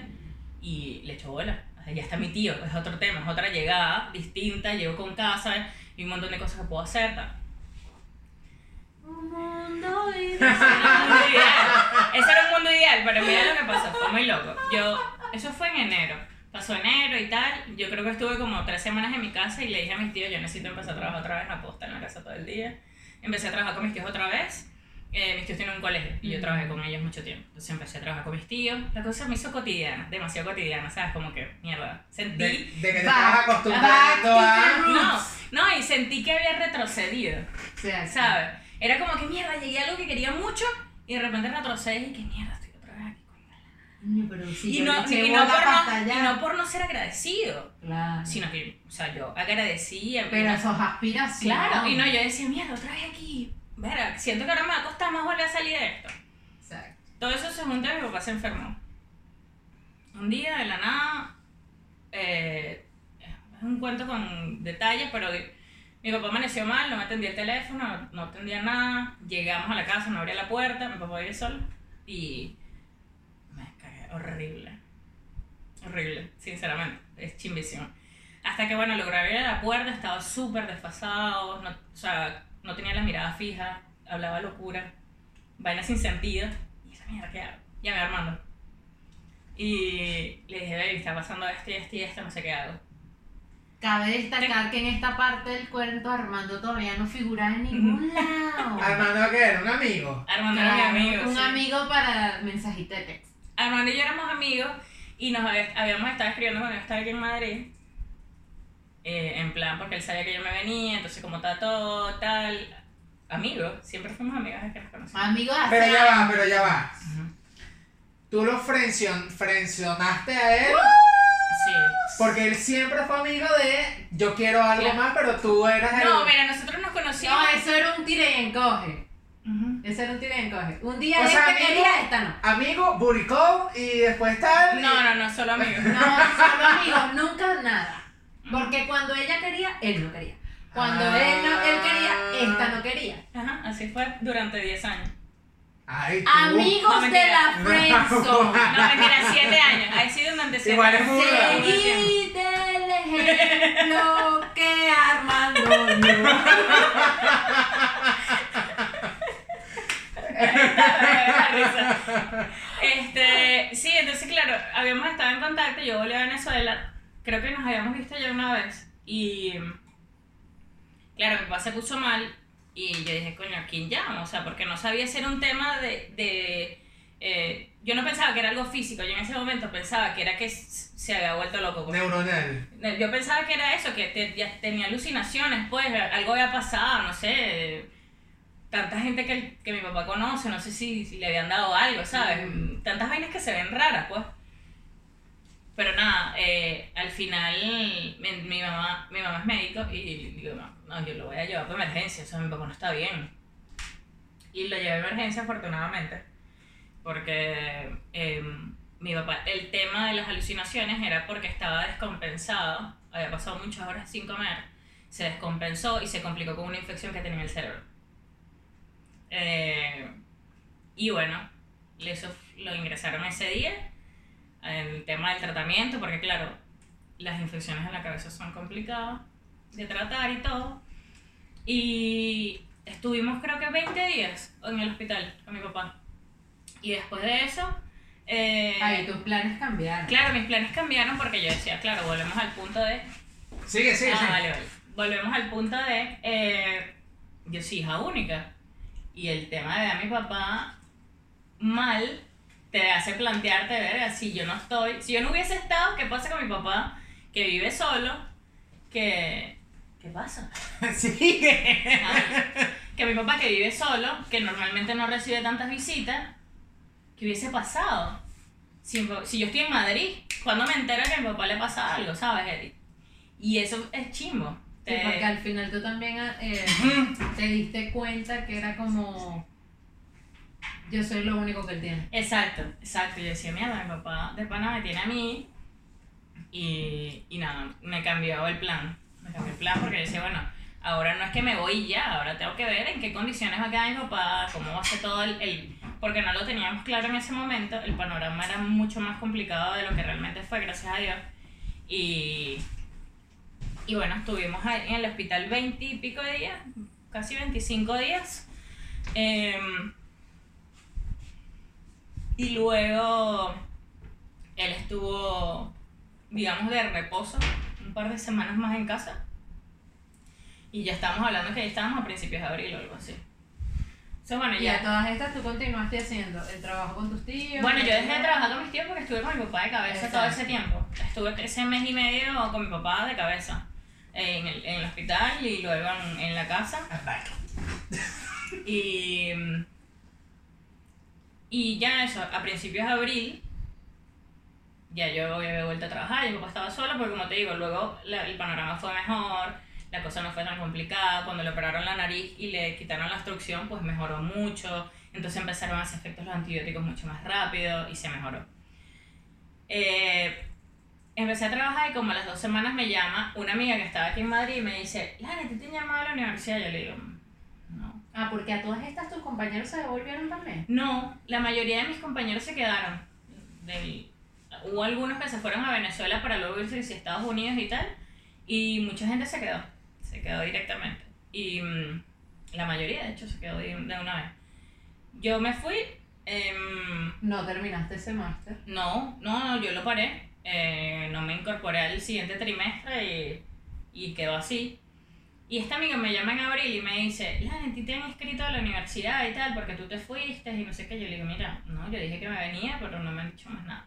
y le echo bola. O sea, ya está mi tío, es otro tema, es otra llegada distinta, llego con casa y un montón de cosas que puedo hacer. tal. Un mundo Ese era un mundo ideal. Ese era un mundo ideal, pero mira lo que pasó, fue muy loco. Yo, eso fue en enero. Pasó enero y tal. Yo creo que estuve como tres semanas en mi casa y le dije a mis tíos, yo necesito empezar a trabajar otra vez, puedo estar en la casa todo el día. Empecé a trabajar con mis tíos otra vez. Eh, mis tíos tienen un colegio y yo trabajé con ellos mucho tiempo. Entonces empecé a trabajar con mis tíos. La cosa me hizo cotidiana, demasiado cotidiana, ¿sabes? Como que, mierda, sentí... De, de que te estabas acostumbrando a. No, no, y sentí que había retrocedido. Sea, ¿sabes? Era como que mierda, llegué a algo que quería mucho y de repente retrocedes y que mierda, estoy otra vez aquí. Y, no, y, no por no, allá. y no por no ser agradecido, Claro. sino que, o sea, yo agradecía. Pero no- eso es aspiración. claro, y no, yo decía, mierda, otra vez aquí. Verá, siento que ahora me va a costar más volver a salir de esto. Exacto. Todo eso se junta y mi papá se enfermó. Un día, de la nada, eh, es un cuento con detalles, pero mi papá amaneció mal, no me atendía el teléfono, no atendía nada. Llegamos a la casa, no abría la puerta, mi papá vive solo y horrible. Horrible, sinceramente, es chimbísimo. Hasta que, bueno, logré abrir la puerta, estaba súper desfasado, no, o sea, no tenía la mirada fija, hablaba locura, vaina sin sentido. Y esa mierda, ¿qué hago? Llamé a Armando. Y le dije, baby, está pasando esto y esto y esto, no sé qué hago. Cabe destacar que en esta parte del cuento Armando todavía no figura en ningún lado. Armando, ¿qué era? ¿Un amigo? Armando era mi amigo. un sí. amigo para mensajito de texto. Armando y yo éramos amigos y nos había- habíamos estado escribiendo cuando yo estaba aquí en Madrid. eh, en plan, porque él sabía que yo me venía, entonces como está todo, tal. Amigos, siempre fuimos amigos desde que nos conocimos. Amigos hace Pero ya va, pero ya va. Ujú. Tú lo frencion- frencionaste a él Sí. porque él siempre fue amigo de yo quiero algo Claro. más, pero tú eras el. No, mira, nosotros nos conocimos. No, eso era un tire y encoge. Eso era un y encoge. Un día O este sea, amigo- quería, esta no. Amigo, buricón y después tal. No, no, no, solo amigos. No, solo amigos, nunca nada. Porque cuando ella quería, él no quería. Cuando Ah. él, no, él quería, esta no quería. Ajá, así fue durante 10 años. Ay. Amigos No, de la friendzone. No, mentira, 7 años. Ahí sí durante 7 Igual es años. burda. Seguid el ejemplo que Armando dio. Este, sí, entonces claro, habíamos estado en contacto, yo volví a Venezuela, creo que nos habíamos visto ya una vez y claro, mi papá se puso mal y yo dije, coño, ¿a quién llamo? O sea, porque no sabía si era un tema de... de eh, yo no pensaba que era algo físico, yo en ese momento pensaba que era que se había vuelto loco. porque- Neuronal. yo pensaba que era eso, que te- ya tenía alucinaciones, pues algo había pasado, no sé. Tanta gente que, que mi papá conoce, no sé si, si le habían dado algo, ¿sabes? Tantas vainas que se ven raras, pues. Pero nada, eh, al final mi, mi mamá, mi mamá es médico y digo, no, no, yo lo voy a llevar para emergencia, o sea, mi papá no está bien. Y lo llevé a emergencia afortunadamente, porque eh, mi papá, el tema de las alucinaciones era porque estaba descompensado, había pasado muchas horas sin comer, se descompensó y se complicó con una infección que tenía en el cerebro. Eh, y bueno, eso lo ingresaron ese día, el tema del tratamiento, porque claro, las infecciones en la cabeza son complicadas de tratar y todo. Y estuvimos creo que 20 días en el hospital con mi papá. Y después de eso... eh, Ay, tus planes cambiaron. Claro, mis planes cambiaron porque yo decía, claro, volvemos al punto de... Sigue, sigue, ah, sigue. vale, vale. Volvemos al punto de... eh, yo soy hija única. Y el tema de a mi papá mal te hace plantearte, ver si yo no estoy... Si yo no hubiese estado, ¿qué pasa con mi papá? Que vive solo, que... ¿Qué pasa? Ah, que mi papá que vive solo, que normalmente no recibe tantas visitas, ¿qué hubiese pasado? Si, yo estoy en Madrid, cuando me entero que a mi papá le pasa algo, ¿sabes, Eddie? Y eso es chimbo. Sí, Te- porque al final tú también eh, te diste cuenta que era como. Yo soy lo único que él tiene. Exacto, exacto. Yo decía, mierda, mi papá de pana me tiene a mí. Y, y nada, me cambió el plan. Me cambió el plan porque yo decía, bueno, ahora no es que me voy ya, ahora tengo que ver en qué condiciones va a quedar mi papá, cómo va a ser todo el, el- Porque no lo teníamos claro en ese momento, el panorama era mucho más complicado de lo que realmente fue, gracias a Dios. Y, y bueno, estuvimos en el hospital 20 y pico de días, casi 25 días. Em, y luego él estuvo, digamos, de reposo un par de semanas más en casa. Y ya estábamos hablando que ya estábamos a principios de abril o algo así. Entonces, bueno, Y a ya. todas estas tú continuaste haciendo el trabajo con tus tíos. Bueno, yo dejé de trabajar con mis tíos porque estuve con mi papá de cabeza todo ese Exacto. tiempo. Estuve ese mes y medio con mi papá de cabeza en el, en el hospital y luego en, en la casa. Y, y ya eso, a principios de abril, ya yo había vuelto a trabajar, y mi papá estaba solo, porque como te digo, luego la- el panorama fue mejor, la cosa no fue tan complicada, cuando le operaron la nariz y le quitaron la obstrucción, pues mejoró mucho, entonces empezaron a hacer efectos los antibióticos mucho más rápido y se mejoró. Eh, empecé a trabajar y como a las dos semanas me llama una amiga que estaba aquí en Madrid y me dice, Lana, ¿te han llamado a la universidad? Yo le digo, no. Ah, porque a todas estas tus compañeros se devolvieron también. No, la mayoría de mis compañeros se quedaron. Del- hubo algunos que se fueron a Venezuela para luego irse a Estados Unidos y tal. Y mucha gente se quedó. Se quedó directamente. Y mm, la mayoría, de hecho, se quedó de, de una vez. Yo me fui. em, No terminaste ese máster. no, no, no, yo lo paré. Eh, no me incorporé al siguiente trimestre y Y quedó así. Y esta amiga me llama en abril y me dice, la a ti te han escrito a la universidad y tal, porque tú te fuiste y no sé qué. Yo le digo, mira, no, yo dije que me venía, pero no me han dicho más nada.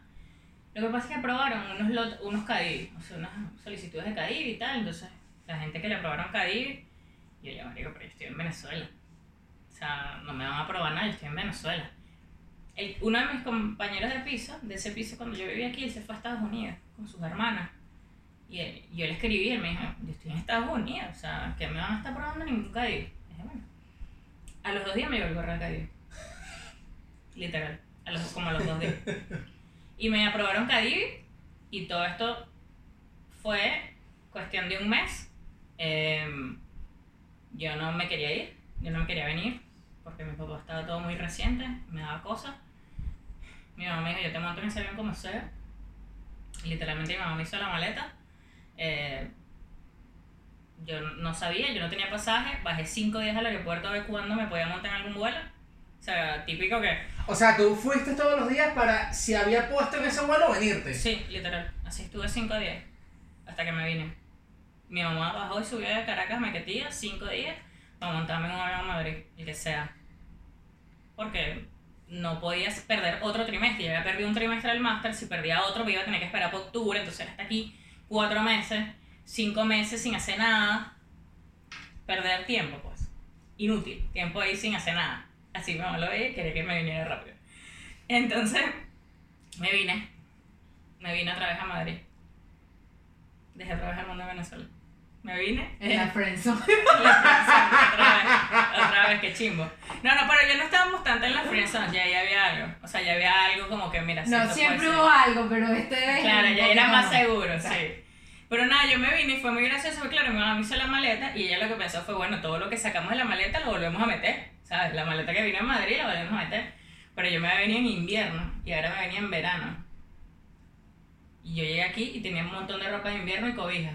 Lo que pasa es que aprobaron unos, lot, unos CADIV, o sea, unas solicitudes de CADIV y tal. Entonces, la gente que le aprobaron CADIV, yo ya, marico, pero yo estoy en Venezuela. O sea, no me van a aprobar nada, yo estoy en Venezuela. El- uno de mis compañeros de piso, de ese piso cuando yo vivía aquí, él se fue a Estados Unidos con sus hermanas. Y yo le escribí y él me dijo, yo estoy en Estados Unidos, o sea, que me van a estar probando ningún CADIV. Dije, bueno. A los dos días me llegó el correo CADIV. Literal, a los, como a los dos días. Y me aprobaron CADIV y todo esto fue cuestión de un mes. Em, yo no me quería ir, yo no me quería venir, porque mi papá estaba todo muy reciente, me daba cosas. Mi mamá me dijo, yo te monto en ese avión como sea. Literalmente mi mamá me hizo la maleta. Eh, yo no sabía, yo no tenía pasaje, bajé cinco días al aeropuerto a ver cuándo me podía montar en algún vuelo. O sea, típico que, O sea, tú fuiste todos los días para si había puesto en ese vuelo venirte. sí, literal, así estuve cinco días, hasta que me vine. Mi mamá bajó y subió de Caracas a Mequetía, cinco días, para montarme en un avión a Madrid, el que sea. Porque no podías perder otro trimestre, ya había perdido un trimestre del máster, si perdía otro me iba a tener que esperar por octubre, entonces hasta aquí cuatro meses, cinco meses sin hacer nada, perder tiempo pues, inútil, tiempo ahí sin hacer nada. Así mamá lo veía y quería que me viniera rápido. Entonces, me vine, me vine otra vez a Madrid, dejé otra vez el mundo de Venezuela. Me vine. En la friendzone. La friendzone, otra vez, otra vez, qué chimbo. No, no, pero ya no estábamos tanto en la friendzone, ya, ya había algo. O sea, ya había algo como que, mira, No, siempre hubo algo, pero este vez. Claro, ya era más seguro, sí. Pero nada, yo me vine y fue muy gracioso, porque claro, mi mamá me hizo la maleta y ella lo que pensó fue, bueno, todo lo que sacamos de la maleta lo volvemos a meter, ¿sabes? La maleta que vino en Madrid la volvemos a meter. Pero yo me venía en invierno y ahora me venía en verano. Y yo llegué aquí y tenía un montón de ropa de invierno y cobija.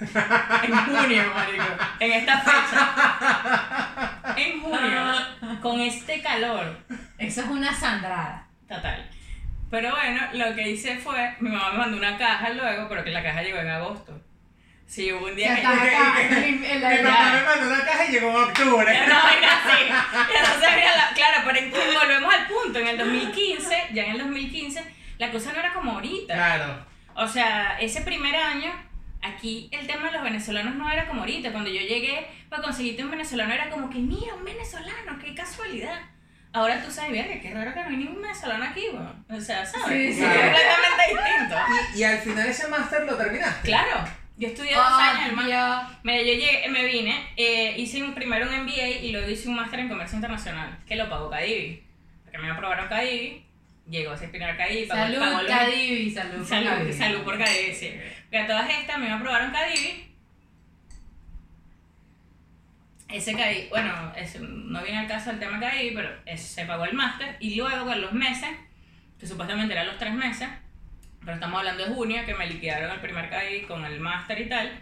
En junio, marico. En esta fecha. En junio. Con este calor. Eso es una sandrada. Total. Pero bueno, lo que hice fue, mi mamá me mandó una caja luego, pero que la caja llegó en agosto. Sí, hubo un día que... está acá, en, en la Mi papá me mandó una caja y llegó en octubre. Ya no, era así. Ya no sabía la... Claro, pero en- volvemos al punto. En el 2015, ya en el 2015, la cosa no era como ahorita. Claro. O sea, ese primer año, aquí el tema de los venezolanos no era como ahorita. Cuando yo llegué para conseguirte un venezolano, era como que, mira, un venezolano, qué casualidad. Ahora tú sabes, verga, qué raro que no hay ningún venezolano aquí, weón. O sea, ¿sabes? Sí, Es sí. completamente distinto. Y, y al final ese máster lo terminaste. Claro, yo estudié dos años, hermano. Mira, yo llegué, me vine, eh, hice un, primero un MBA y luego hice un máster en comercio internacional, que lo pagó Cadivi. Porque me aprobaron Cadivi, llegó a ser primer Cadivi, pagó, Salud, Cadivi, salud. por Salud, salud por Cadivi, sí. Porque a todas estas me aprobaron Cadivi. Ese Cadivi, bueno, ese- no viene al caso el tema Cadivi, pero ese se pagó el máster y luego con los meses, que supuestamente eran los tres meses, pero estamos hablando de junio, que me liquidaron el primer Cadivi con el máster y tal,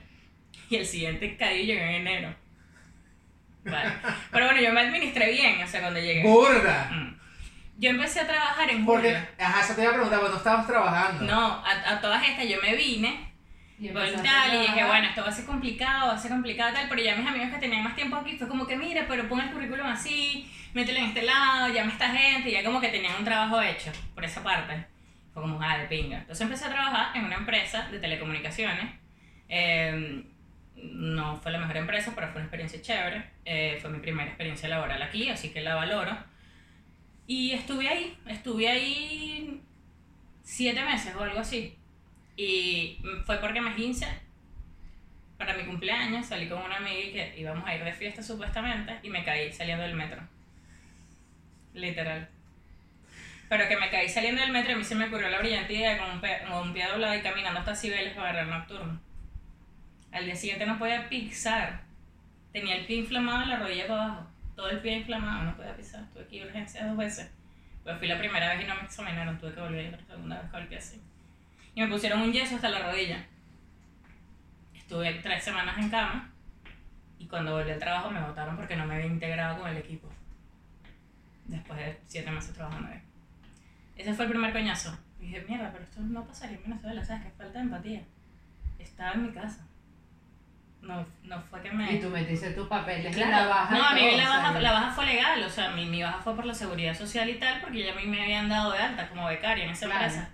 y el siguiente Cadivi llegó en enero. Vale. Pero bueno, yo me administré bien, o sea, cuando llegué. Burda. Mm. Yo empecé a trabajar en Porque, julio. ajá, eso te iba a preguntar, no estabas trabajando. No, a, a todas estas yo me vine Y tal y dije, bueno, esto va a ser complicado, va a ser complicado tal, pero ya mis amigos que tenían más tiempo aquí fue como que, mira, pero pon el currículum así, mételo en este lado, llama a esta gente, y ya como que tenían un trabajo hecho por esa parte. Fue como, ah, de pinga. Entonces empecé a trabajar en una empresa de telecomunicaciones. Eh, no fue la mejor empresa, pero fue una experiencia chévere. Eh, fue mi primera experiencia laboral aquí, así que la valoro. Y estuve ahí, estuve ahí siete meses o algo así. Y fue porque me quince para mi cumpleaños, salí con una amiga y que íbamos a ir de fiesta supuestamente y me caí saliendo del metro. Literal. Pero que me caí saliendo del metro y a mí se me ocurrió la brillante idea de con un, pe- con un pie doblado y caminando hasta Cibeles para agarrar nocturno. Al día siguiente no podía pisar. Tenía el pie inflamado y la rodilla para abajo. Todo el pie inflamado, no podía pisar. Tuve que ir a urgencias dos veces. Pues fui la primera vez y no me examinaron, tuve que volver a ir la segunda vez con el pie así. Y me pusieron un yeso hasta la rodilla. Estuve tres semanas en cama y cuando volví al trabajo me votaron porque no me había integrado con el equipo. Después de siete meses trabajando ahí. Ese fue el primer coñazo. Y dije, mierda, pero esto no pasaría en Venezuela, ¿sabes? Que falta de empatía. Estaba en mi casa. no, no fue que me... Y tú metiste tus papeles Claro. la baja. no, a mí la baja, la baja fue legal, o sea, mi, mi baja fue por la seguridad social y tal, porque ya a mí me habían dado de alta como becaria en esa Claro. empresa.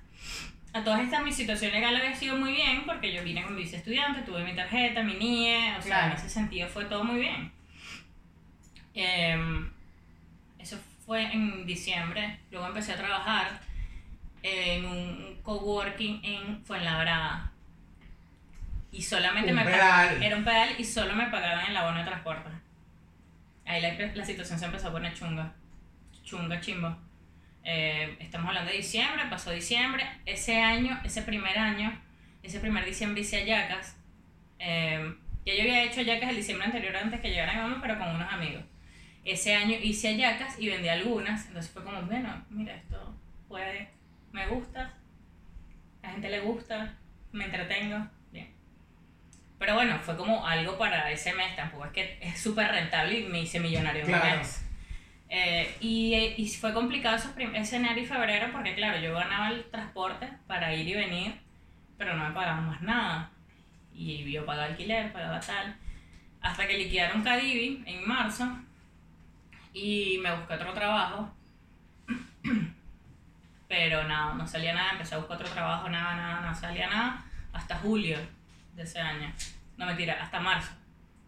A todas estas, mi situación legal había sido muy bien, porque yo vine con mi visa estudiante, tuve mi tarjeta, mi NIE, o sea, Claro. en ese sentido fue todo muy bien. Em, eso fue en diciembre, luego empecé a trabajar en un coworking en Fuenlabrada. Y solamente Un me era un pedal y solo me pagaban el abono de transporte. Ahí la, la situación se empezó a poner chunga. Chunga, chimbo. Eh, estamos hablando de diciembre, pasó diciembre. Ese año, ese primer año, ese primer diciembre hice Ayacas. Eh, ya yo había hecho Ayacas el diciembre anterior antes que llegara mi mamá, pero con unos amigos. Ese año hice Ayacas y vendí algunas. Entonces fue como, bueno, mira, esto puede, me gusta, a la gente le gusta, me entretengo. Bien. Pero bueno, fue como algo para ese mes, tampoco es que es súper rentable y me hice millonario en un Claro. mes. Eh, y, y fue complicado esos ese enero y febrero porque claro, yo ganaba el transporte para ir y venir, pero no me pagaban más nada. Y yo pagaba alquiler, pagaba tal. Hasta que liquidaron Cadivi en marzo y me busqué otro trabajo. Pero nada, no salía nada, empecé a buscar otro trabajo, nada, nada, no salía nada, hasta julio de ese año. No mentira, hasta marzo,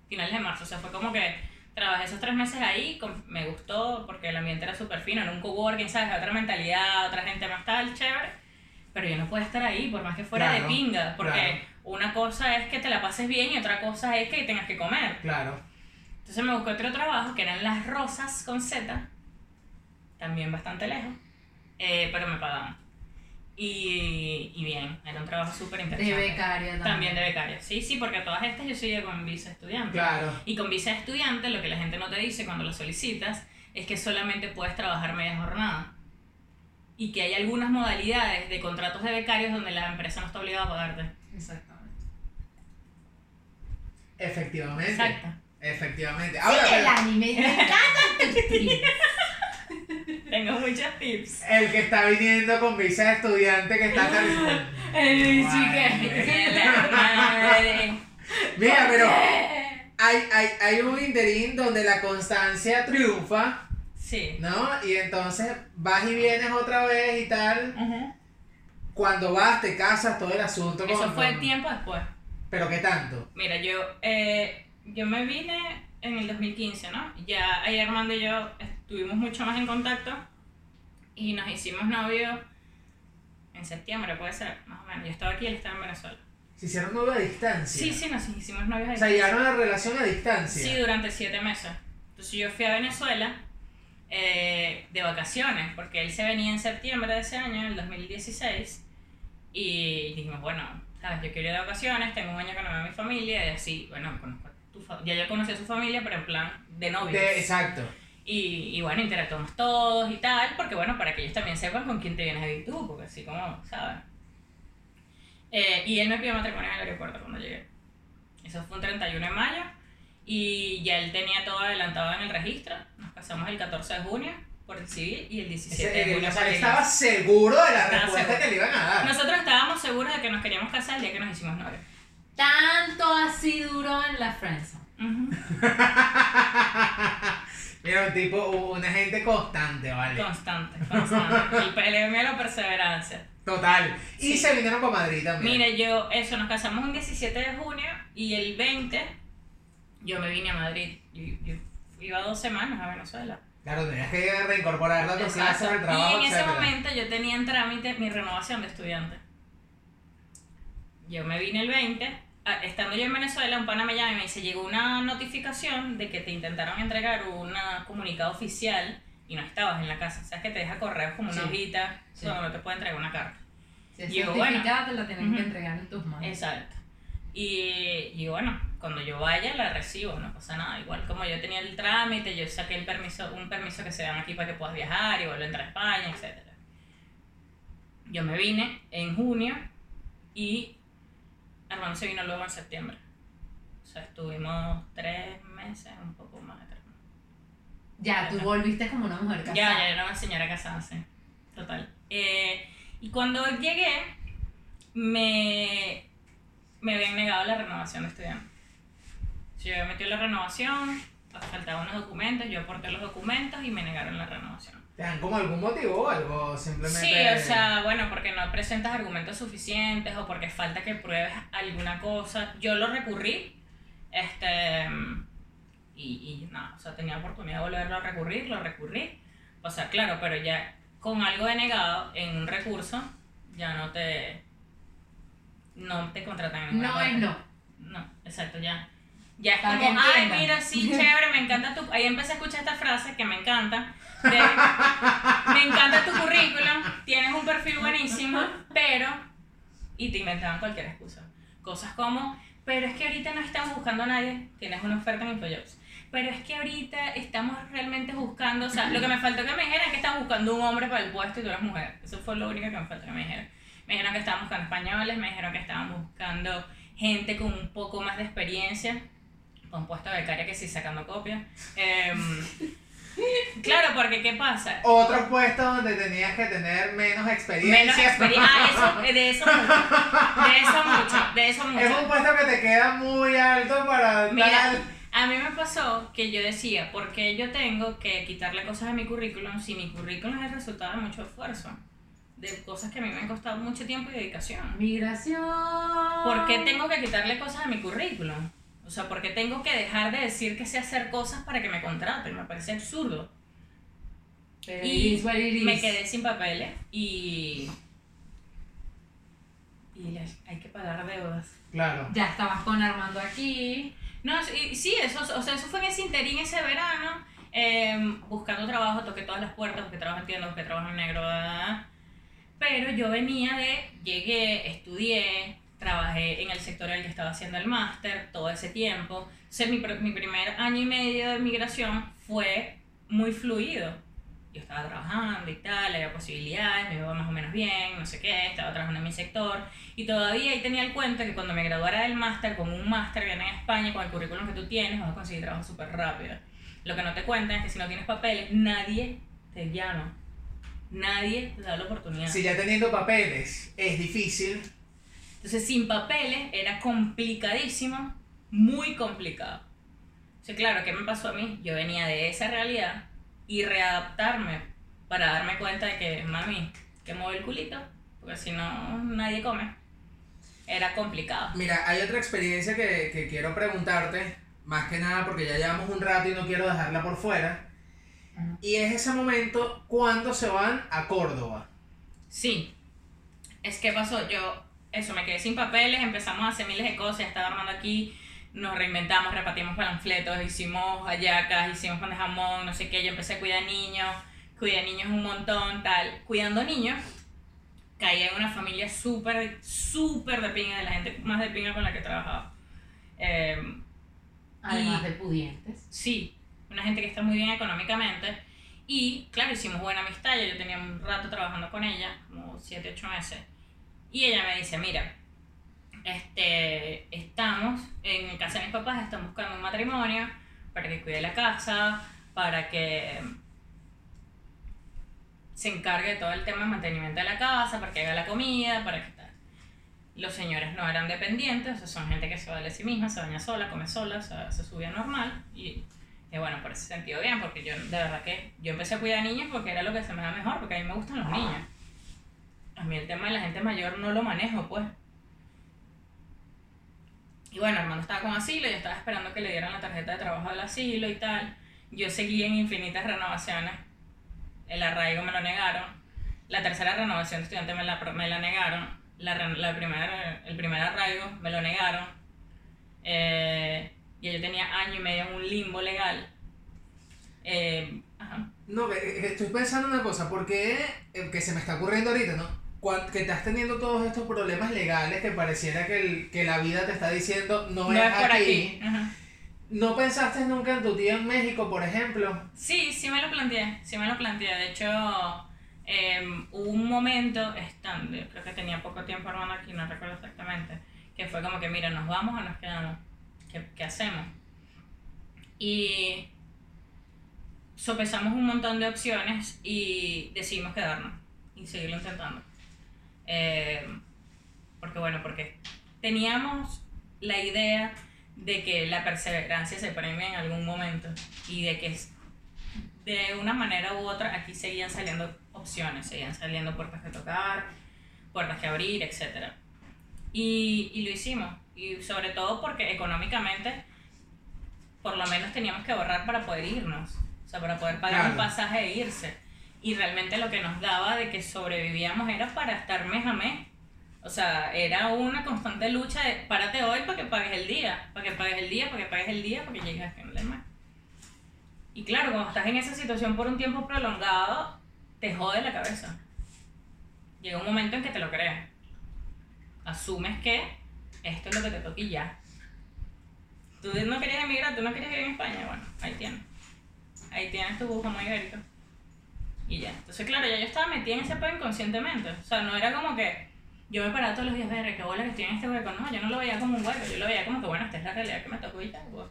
finales de marzo. O sea, fue como que trabajé esos tres meses ahí, con- me gustó porque el ambiente era súper fino, era un coworking, ¿sabes? Otra mentalidad, otra gente más tal, chévere. Pero yo no puedo estar ahí, por más que fuera Claro, de pinga, porque claro. una cosa es que te la pases bien y otra cosa es que tengas que comer. Claro. Entonces me busqué otro trabajo que eran Las Rosas con Z, también bastante lejos, eh, pero me pagaban. Y, y bien, era un trabajo súper De interesante. becaria también. También de becaria. Sí, sí, porque todas estas yo soy con visa estudiante. Claro. Y con visa estudiante lo que la gente no te dice cuando lo solicitas es que solamente puedes trabajar media jornada. Y que hay algunas modalidades de contratos de becarios donde la empresa no está obligada a pagarte. Exactamente. Efectivamente. Exacto. Efectivamente. Ahora, el anime, me tips. Tengo muchos tips. el que está viniendo con visa de estudiante que está aterrizando. El Madre. Mira, pero hay, hay, hay un interín donde la constancia triunfa, Sí. ¿no? Y entonces vas y vienes otra vez y tal. Ujú. Cuando vas, te casas, todo el asunto. Eso con- fue con- tiempo después. Pero ¿qué tanto? Mira, yo, eh, yo me vine en el 2015, ¿no? Ya ahí Armando y yo estuvimos mucho más en contacto y nos hicimos novios en septiembre, puede ser, más o menos. Yo estaba aquí y él estaba en Venezuela. Se hicieron novio a distancia. Sí, sí, nos hicimos novios ahí. O sea, llegaron a la relación a distancia. Sí, durante siete meses. Entonces yo fui a Venezuela eh, de vacaciones, porque él se venía en septiembre de ese año, el 2016, y dijimos, bueno, sabes, yo quiero ir de vacaciones, tengo un año que no veo a mi familia, y así, bueno, conozco a tu ya yo conocí a su familia, pero en plan de novios. De- exacto. Y, y bueno, interactuamos todos y tal, porque bueno, para que ellos también sepan con quién te vienes a vivir tú, porque así como, ¿sabes? Eh, y él me pidió matrimonio en el aeropuerto cuando llegué. Eso fue un 31 de mayo y ya él tenía todo adelantado en el registro. Nos casamos el 14 de junio por el civil y el 17 Ese- de junio o sea, estaba seguro de la Estaba respuesta seguro. que le iban a dar. Nosotros estábamos seguros de que nos queríamos casar el día que nos hicimos novios. Tanto así duró en la friendzone. Ujú. Mira, un tipo, una gente constante, ¿vale? Constante, constante. El premio la perseverancia. Total. Y Sí. se vinieron para Madrid también. Mire, yo, eso, nos casamos un 17 de junio y el 20 yo me vine a Madrid. Yo, yo iba dos semanas a Venezuela. Claro, tenías que reincorporarlo a tus Exacto. clases, al trabajo, y en ese momento yo tenía en trámite mi renovación de estudiante. Yo me vine el 20. Ah, Estando yo en Venezuela, un pana me llama y me dice, llegó una notificación de que te intentaron entregar un comunicado oficial y no estabas en la casa. Sabes que te deja correos como una Sí. hojita Sí. donde no te puede entregar una carta. Si es Y yo, certificada, te la tienen que Ujú. entregar en tus manos. Exacto. Y, y bueno, cuando yo vaya la recibo, no pasa nada. Igual como yo tenía el trámite, yo saqué el permiso, un permiso que se dan aquí para que puedas viajar y volver a entrar a España, etc. Yo me vine en junio y Armando se vino luego en septiembre. O sea, estuvimos tres meses, un poco más de tres meses. Ya, tú volviste como una mujer casada. Ya, ya era una señora casada, sí. Total. Eh, y cuando llegué, me, me habían negado la renovación de estudiante. Yo había metido la renovación, faltaban unos documentos, yo aporté los documentos y me negaron la renovación. ¿Te dan como algún motivo o algo? Simplemente. Sí, o sea, bueno, porque no presentas argumentos suficientes o porque falta que pruebes alguna cosa. Yo lo recurrí, este, y, y nada, o sea, tenía oportunidad de volverlo a recurrir, lo recurrí. O sea, claro, pero ya con algo denegado en un recurso, ya no te, no te contratan en No es no. No, exacto, ya. Ya es como, ay, entiendan". mira, sí, chévere, me encanta tu... Ahí empecé a escuchar esta frase que me encanta. de, me encanta tu currículum, tienes un perfil buenísimo, pero... Y te inventaban cualquier excusa. Cosas como, pero es que ahorita no estamos buscando a nadie, tienes una oferta en InfoJobs. Pero es que ahorita estamos realmente buscando, o sea, lo que me faltó que me dijeran es que están buscando un hombre para el puesto y tú eres mujer. Eso fue lo único que me faltó que me dijeran. Me dijeron que estaban buscando españoles, me dijeron que estaban buscando gente con un poco más de experiencia, de becaria que sí sacando copias. Em, claro, porque ¿qué pasa? Otro puesto donde tenías que tener menos experiencia. Menos experiencia. Ah, eso, de eso mucho. De eso mucho. De eso Es un mucho. puesto que te queda muy alto para Mira, tal. a mí me pasó que yo decía, ¿por qué yo tengo que quitarle cosas a mi currículum si mi currículum es el resultado de mucho esfuerzo? De cosas que a mí me han costado mucho tiempo y dedicación. Migración. ¿Por qué tengo que quitarle cosas a mi currículum? O sea, ¿por qué tengo que dejar de decir que sé hacer cosas para que me contraten? Me parece absurdo. Pero Y me quedé sin papeles y... Y hay que pagar deudas. Claro. Ya estabas con Armando aquí. No, sí, sí, eso, o sea, eso fue en ese interín, ese verano, eh, buscando trabajo, toqué todas las puertas, busqué trabajo en tienda, busqué trabajo en negro, pero yo venía de, llegué, estudié, trabajé en el sector en el que estaba haciendo el máster todo ese tiempo, mi, mi primer año y medio de migración fue muy fluido. Yo estaba trabajando y tal, había posibilidades, me iba más o menos bien, no sé qué, estaba trabajando en mi sector, y todavía ahí tenía el cuento que cuando me graduara del máster, con un máster bien en España, con el currículum que tú tienes, vas a conseguir trabajo súper rápido. Lo que no te cuentan es que si no tienes papeles, nadie te llama. Nadie te da la oportunidad. Si ya teniendo papeles es difícil, Entonces, sin papeles era complicadísimo, muy complicado. O sea, claro, ¿qué me pasó a mí? Yo venía de esa realidad y readaptarme para darme cuenta de que, mami, que mueve el culito, porque si no, nadie come. Era complicado. Mira, hay otra experiencia que, que quiero preguntarte, más que nada porque ya llevamos un rato y no quiero dejarla por fuera. Ajá. Y es ese momento cuando se van a Córdoba. Sí. Es que pasó, yo, eso, me quedé sin papeles, empezamos a hacer miles de cosas, estaba armando aquí, nos reinventamos, repartimos panfletos, hicimos hallacas, hicimos pan de jamón, no sé qué, yo empecé a cuidar niños, cuidé niños un montón, tal. Cuidando niños, caí en una familia súper, súper de pinga, de la gente más de pinga con la que he trabajado. Eh, Además Y- de pudientes. Sí, una gente que está muy bien económicamente. Y claro, hicimos buena amistad. Yo tenía un rato trabajando con ella, como 7, 8 meses. Y ella me dice: Mira, este, estamos en casa de mis papás, están buscando un matrimonio para que cuide la casa, para que se encargue de todo el tema de mantenimiento de la casa, para que haga la comida, para que tal. Los señores no eran dependientes, o son gente que se vale a sí misma, se baña sola, come sola, o sea, se subía normal. Y, y bueno, por ese sentido bien, porque yo de verdad que yo empecé a cuidar niños porque era lo que se me da mejor, porque a mí me gustan los niños. A mí el tema de la gente mayor no lo manejo, pues. Y bueno, hermano estaba con asilo, yo estaba esperando que le dieran la tarjeta de trabajo del asilo y tal. Yo seguí en infinitas renovaciones. El arraigo me lo negaron. La tercera renovación de estudiante me la, me la negaron. La, la primera, el primer arraigo me lo negaron. Eh, y yo tenía año y medio en un limbo legal. Eh, ajá. No, estoy pensando una cosa, porque eh, que se me está ocurriendo ahorita, ¿no? Que estás teniendo todos estos problemas legales que pareciera que, el- que la vida te está diciendo no, No es, por aquí. aquí. ¿No pensaste nunca en tu tía en México, por ejemplo? Sí, sí me lo planteé, sí me lo planteé. De hecho, em, hubo un momento, estando, creo que tenía poco tiempo hermano aquí, no recuerdo exactamente, que fue como que, mira, ¿nos vamos o nos quedamos? ¿Qué, qué hacemos? Y sopesamos un montón de opciones y decidimos quedarnos y seguirlo intentando. Em, porque bueno, porque teníamos la idea de que la perseverancia se premia en algún momento y de que de una manera u otra aquí seguían saliendo opciones, seguían saliendo puertas que tocar, puertas que abrir, etc. Y, y lo hicimos, y sobre todo porque económicamente por lo menos teníamos que ahorrar para poder irnos, o sea, para poder pagar un Claro. pasaje e irse. Y realmente lo que nos daba de que sobrevivíamos era para estar mes a mes. O sea, era una constante lucha de párate hoy para que pagues el día, para que pagues el día, para que pagues el día, para que llegues a final de mes. Y claro, cuando estás en esa situación por un tiempo prolongado, te jode la cabeza. Llega un momento en que te lo crees. Asumes que esto es lo que te toca y ya. Tú no querías emigrar, tú no querías vivir en España, bueno, ahí tienes. Ahí tienes tu jamón ibérico. Y ya. Entonces, claro, ya yo estaba metida en ese pedo inconscientemente. O sea, no era como que yo me paraba todos los días, ver qué bola que estoy en este hueco. No, yo no lo veía como un hueco, yo lo veía como que, bueno, esta es la realidad que me tocó y tal. pues.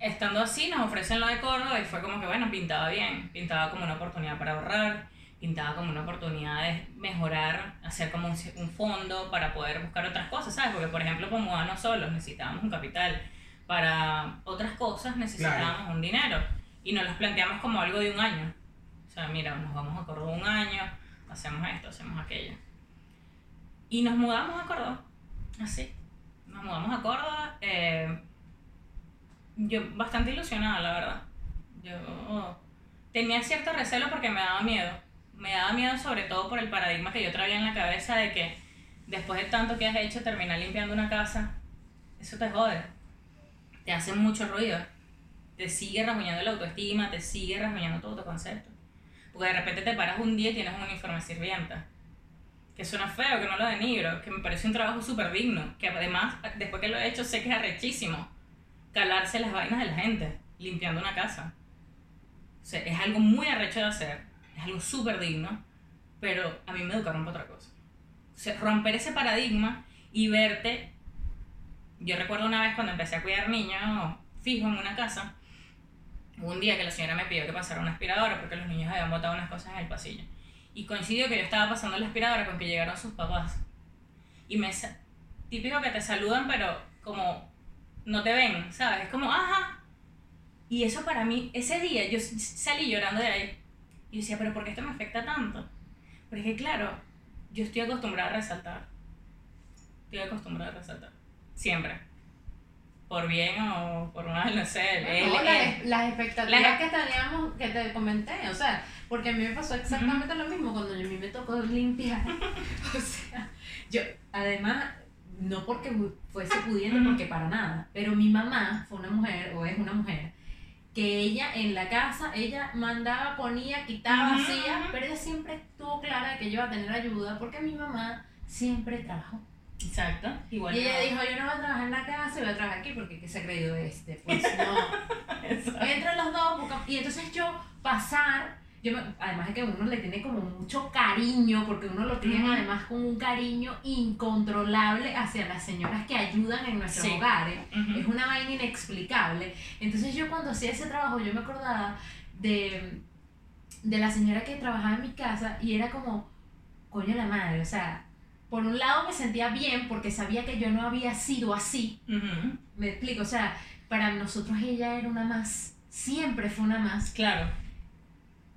Estando así, nos ofrecen lo de Córdoba y fue como que, bueno, pintaba bien. Pintaba como una oportunidad para ahorrar, pintaba como una oportunidad de mejorar, hacer como un, un fondo para poder buscar otras cosas, ¿sabes? Porque, por ejemplo, para mudarnos solos necesitábamos un capital. Para otras cosas necesitábamos un dinero. Y nos los planteamos como algo de un año. Sea, mira, nos vamos a Córdoba un año, hacemos esto, hacemos aquello. Y nos mudamos a Córdoba. Así. Nos mudamos a Córdoba. eh, yo bastante ilusionada, la verdad. Yo tenía cierto recelo porque me daba miedo. Me daba miedo sobre todo por el paradigma que yo traía en la cabeza de que después de tanto que has hecho, terminar limpiando una casa, eso te jode. Te hace mucho ruido. Te sigue rasguñando la autoestima, te sigue rasguñando todo tu concepto. Porque de repente te paras un día y tienes un uniforme sirvienta. Que suena feo, que no lo denigro, que me parece un trabajo súper digno. Que además, después que lo he hecho, sé que es arrechísimo. Calarse las vainas de la gente, limpiando una casa. O sea, es algo muy arrecho de hacer, es algo súper digno, pero a mí me educaron para otra cosa. O sea, romper ese paradigma y verte. Yo recuerdo una vez cuando empecé a cuidar niños fijo en una casa, un día que la señora me pidió que pasara una aspiradora porque los niños habían botado unas cosas en el pasillo. Y coincidió que yo estaba pasando la aspiradora con que llegaron sus papás. Y me. Típico que te saludan, pero como no te ven, ¿sabes? Es como, ajá. Y eso para mí, ese día yo salí llorando de ahí. Y decía, pero ¿por qué esto me afecta tanto? Porque claro, yo estoy acostumbrada a resaltar. Estoy acostumbrada a resaltar. Siempre. Por bien o por mal, no sé. el- No, el- las, expectativas las- que teníamos, que te comenté, o sea, porque a mí me pasó exactamente lo mismo cuando a mí me tocó limpiar. o sea, yo, además, no porque fuese pudiente, Ujú. porque para nada, pero mi mamá fue una mujer, o es una mujer, que ella en la casa, ella mandaba, ponía, quitaba, hacía, pero ella siempre estuvo clara de que yo iba a tener ayuda, porque mi mamá siempre trabajó. Exacto. Igual Y ella dijo, yo no voy a trabajar en la casa, voy a trabajar aquí porque ¿qué se ha creído este? Pues no. Entre los dos, y entonces yo pasar, yo me- además de que uno le tiene como mucho cariño, porque uno lo tiene además con un cariño incontrolable hacia las señoras que ayudan en nuestros Sí. hogares. Es una vaina inexplicable. Entonces yo cuando hacía ese trabajo, yo me acordaba de, de la señora que trabajaba en mi casa y era como, coño la madre, o sea, por un lado me sentía bien porque sabía que yo no había sido así, me explico, o sea, para nosotros ella era una más, siempre fue una más, Claro,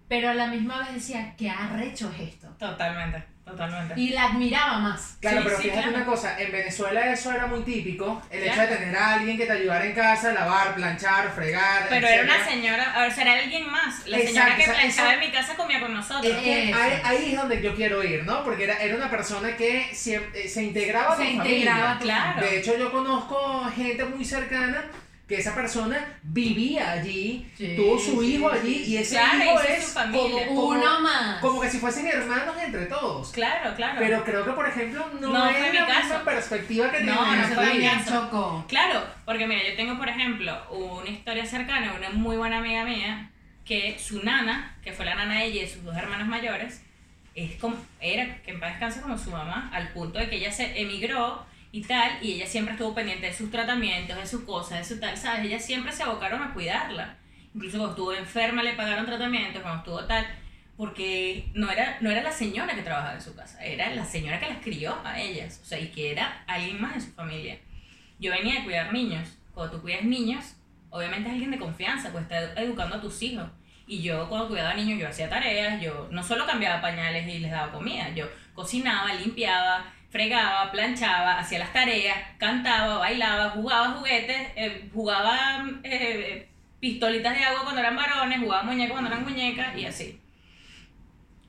pero a la misma vez decía, qué arrecho es esto. totalmente, totalmente. Y la admiraba más. Claro, Sí, pero sí, fíjate claro. una cosa, en Venezuela eso era muy típico, el hecho de tener a alguien que te ayudara en casa, lavar, planchar, fregar, Pero era una etcétera. señora, a ver, será alguien más. La Exacto, señora que o sea, planchaba eso- en mi casa comía con nosotros. Es que ahí, ahí es donde yo quiero ir, ¿no? Porque era, era una persona que siempre, se integraba a tu Se familia. integraba, claro. De hecho, yo conozco gente muy cercana que esa persona vivía allí, Sí, tuvo su sí, hijo allí sí. y ese Claro, hijo es su familia. como, como- Uno más. como que si fuesen hermanos entre todos. Claro, claro. Pero creo que, por ejemplo, no, No es la misma caso. perspectiva que No, tienen no fue mi me caso. chocó. Claro, porque mira, yo tengo, por ejemplo, una historia cercana, una muy buena amiga mía, que su nana, que fue la nana de ella y de sus dos hermanas mayores, es como, era, que en paz descanse como su mamá, al punto de que ella se emigró y tal, y ella siempre estuvo pendiente de sus tratamientos, de sus cosas, de su tal, ¿sabes? Ellas siempre se abocaron a cuidarla. Incluso cuando estuvo enferma le pagaron tratamientos, cuando estuvo tal, porque no era, no era la señora que trabajaba en su casa, era la señora que las crió a ellas, o sea, y que era alguien más en su familia. Yo venía de cuidar niños. Cuando tú cuidas niños, obviamente es alguien de confianza, pues está educando a tus hijos. Y yo cuando cuidaba niños, yo hacía tareas, yo no solo cambiaba pañales y les daba comida, yo cocinaba, limpiaba, fregaba, planchaba, hacía las tareas, cantaba, bailaba, jugaba juguetes, eh, jugaba eh, pistolitas de agua cuando eran varones, jugaba muñecas cuando eran muñecas y así.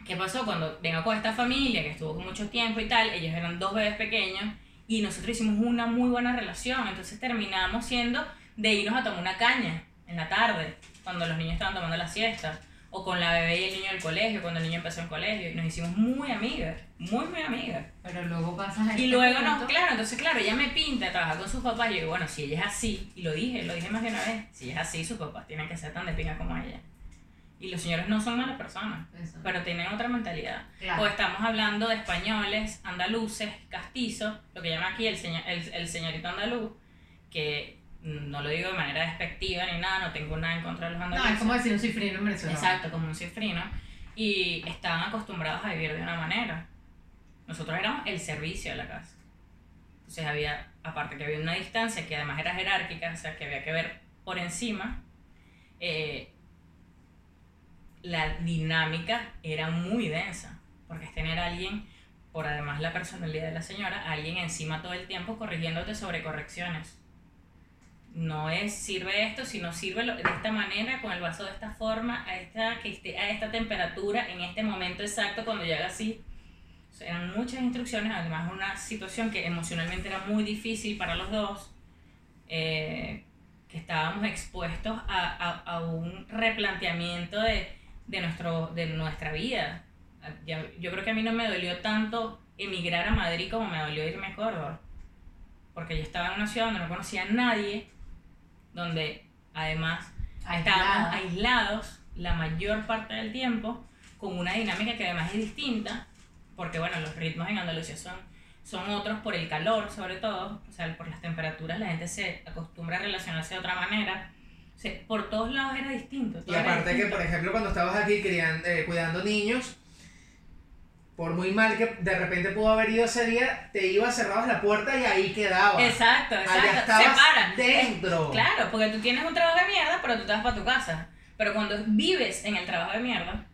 ¿Qué pasó? Cuando vengo con esta familia que estuvo con mucho tiempo y tal, ellos eran dos bebés pequeños y nosotros hicimos una muy buena relación, entonces terminamos siendo de irnos a tomar una caña en la tarde, cuando los niños estaban tomando la siesta, o con la bebé y el niño del colegio, cuando el niño empezó en colegio, y nos hicimos muy amigas, muy, muy amigas. Pero luego pasas Y este luego no, claro, entonces claro, ella me pinta trabajar con sus papás, y yo digo, bueno, si ella es así, y lo dije, lo dije más de una vez, si ella es así, sus papás tienen que ser tan de pinga como ella. Y los señores no son malas personas, Eso. pero tienen otra mentalidad. Claro. O estamos hablando de españoles, andaluces, castizos, lo que llama aquí el, señor, el, el señorito andaluz, que no lo digo de manera despectiva ni nada, no tengo nada en contra de los No, andaluces. es como decir un cifrino en Venezuela. Exacto, como un cifrino. Y estaban acostumbrados a vivir de una manera. Nosotros éramos el servicio de la casa. Entonces había, aparte que había una distancia que además era jerárquica, o sea, que había que ver por encima, eh, la dinámica era muy densa. Porque es tener a alguien, por además la personalidad de la señora, alguien encima todo el tiempo corrigiéndote sobre correcciones no es sirve esto, sino sirve de esta manera, con el vaso de esta forma, a esta, que esté a esta temperatura, en este momento exacto, cuando llega así. O sea, eran muchas instrucciones, además una situación que emocionalmente era muy difícil para los dos, eh, que estábamos expuestos a, a, a un replanteamiento de, de, nuestro, de nuestra vida. Yo creo que a mí no me dolió tanto emigrar a Madrid como me dolió irme a Córdoba porque yo estaba en una ciudad donde no conocía a nadie, donde además estábamos aislados. la mayor parte del tiempo, con una dinámica que además es distinta, porque bueno, los ritmos en Andalucía son, son otros por el calor sobre todo, o sea, por las temperaturas la gente se acostumbra a relacionarse de otra manera, o sea, por todos lados era distinto. Y aparte que, por ejemplo, cuando estabas aquí criando, eh, cuidando niños, por muy mal que de repente pudo haber ido ese día, te ibas, cerrabas la puerta y ahí quedabas. Exacto, Allá exacto. estabas Separa. dentro. Claro, porque tú tienes un trabajo de mierda, pero tú te vas para tu casa. Pero cuando vives en el trabajo de mierda,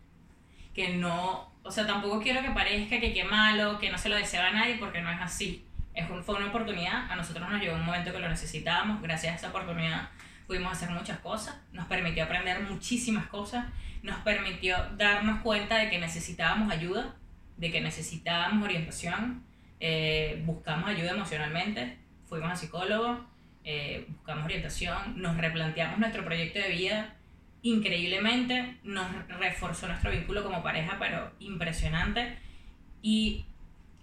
que no, o sea, tampoco quiero que parezca que qué malo, que no se lo desea a nadie, porque no es así. Es un- fue una oportunidad, a nosotros nos llegó un momento que lo necesitábamos, gracias a esa oportunidad pudimos hacer muchas cosas, nos permitió aprender muchísimas cosas, nos permitió darnos cuenta de que necesitábamos ayuda, de que necesitábamos orientación, eh, buscamos ayuda emocionalmente, fuimos a psicólogos, eh, buscamos orientación, nos replanteamos nuestro proyecto de vida increíblemente, nos reforzó nuestro vínculo como pareja, pero impresionante, y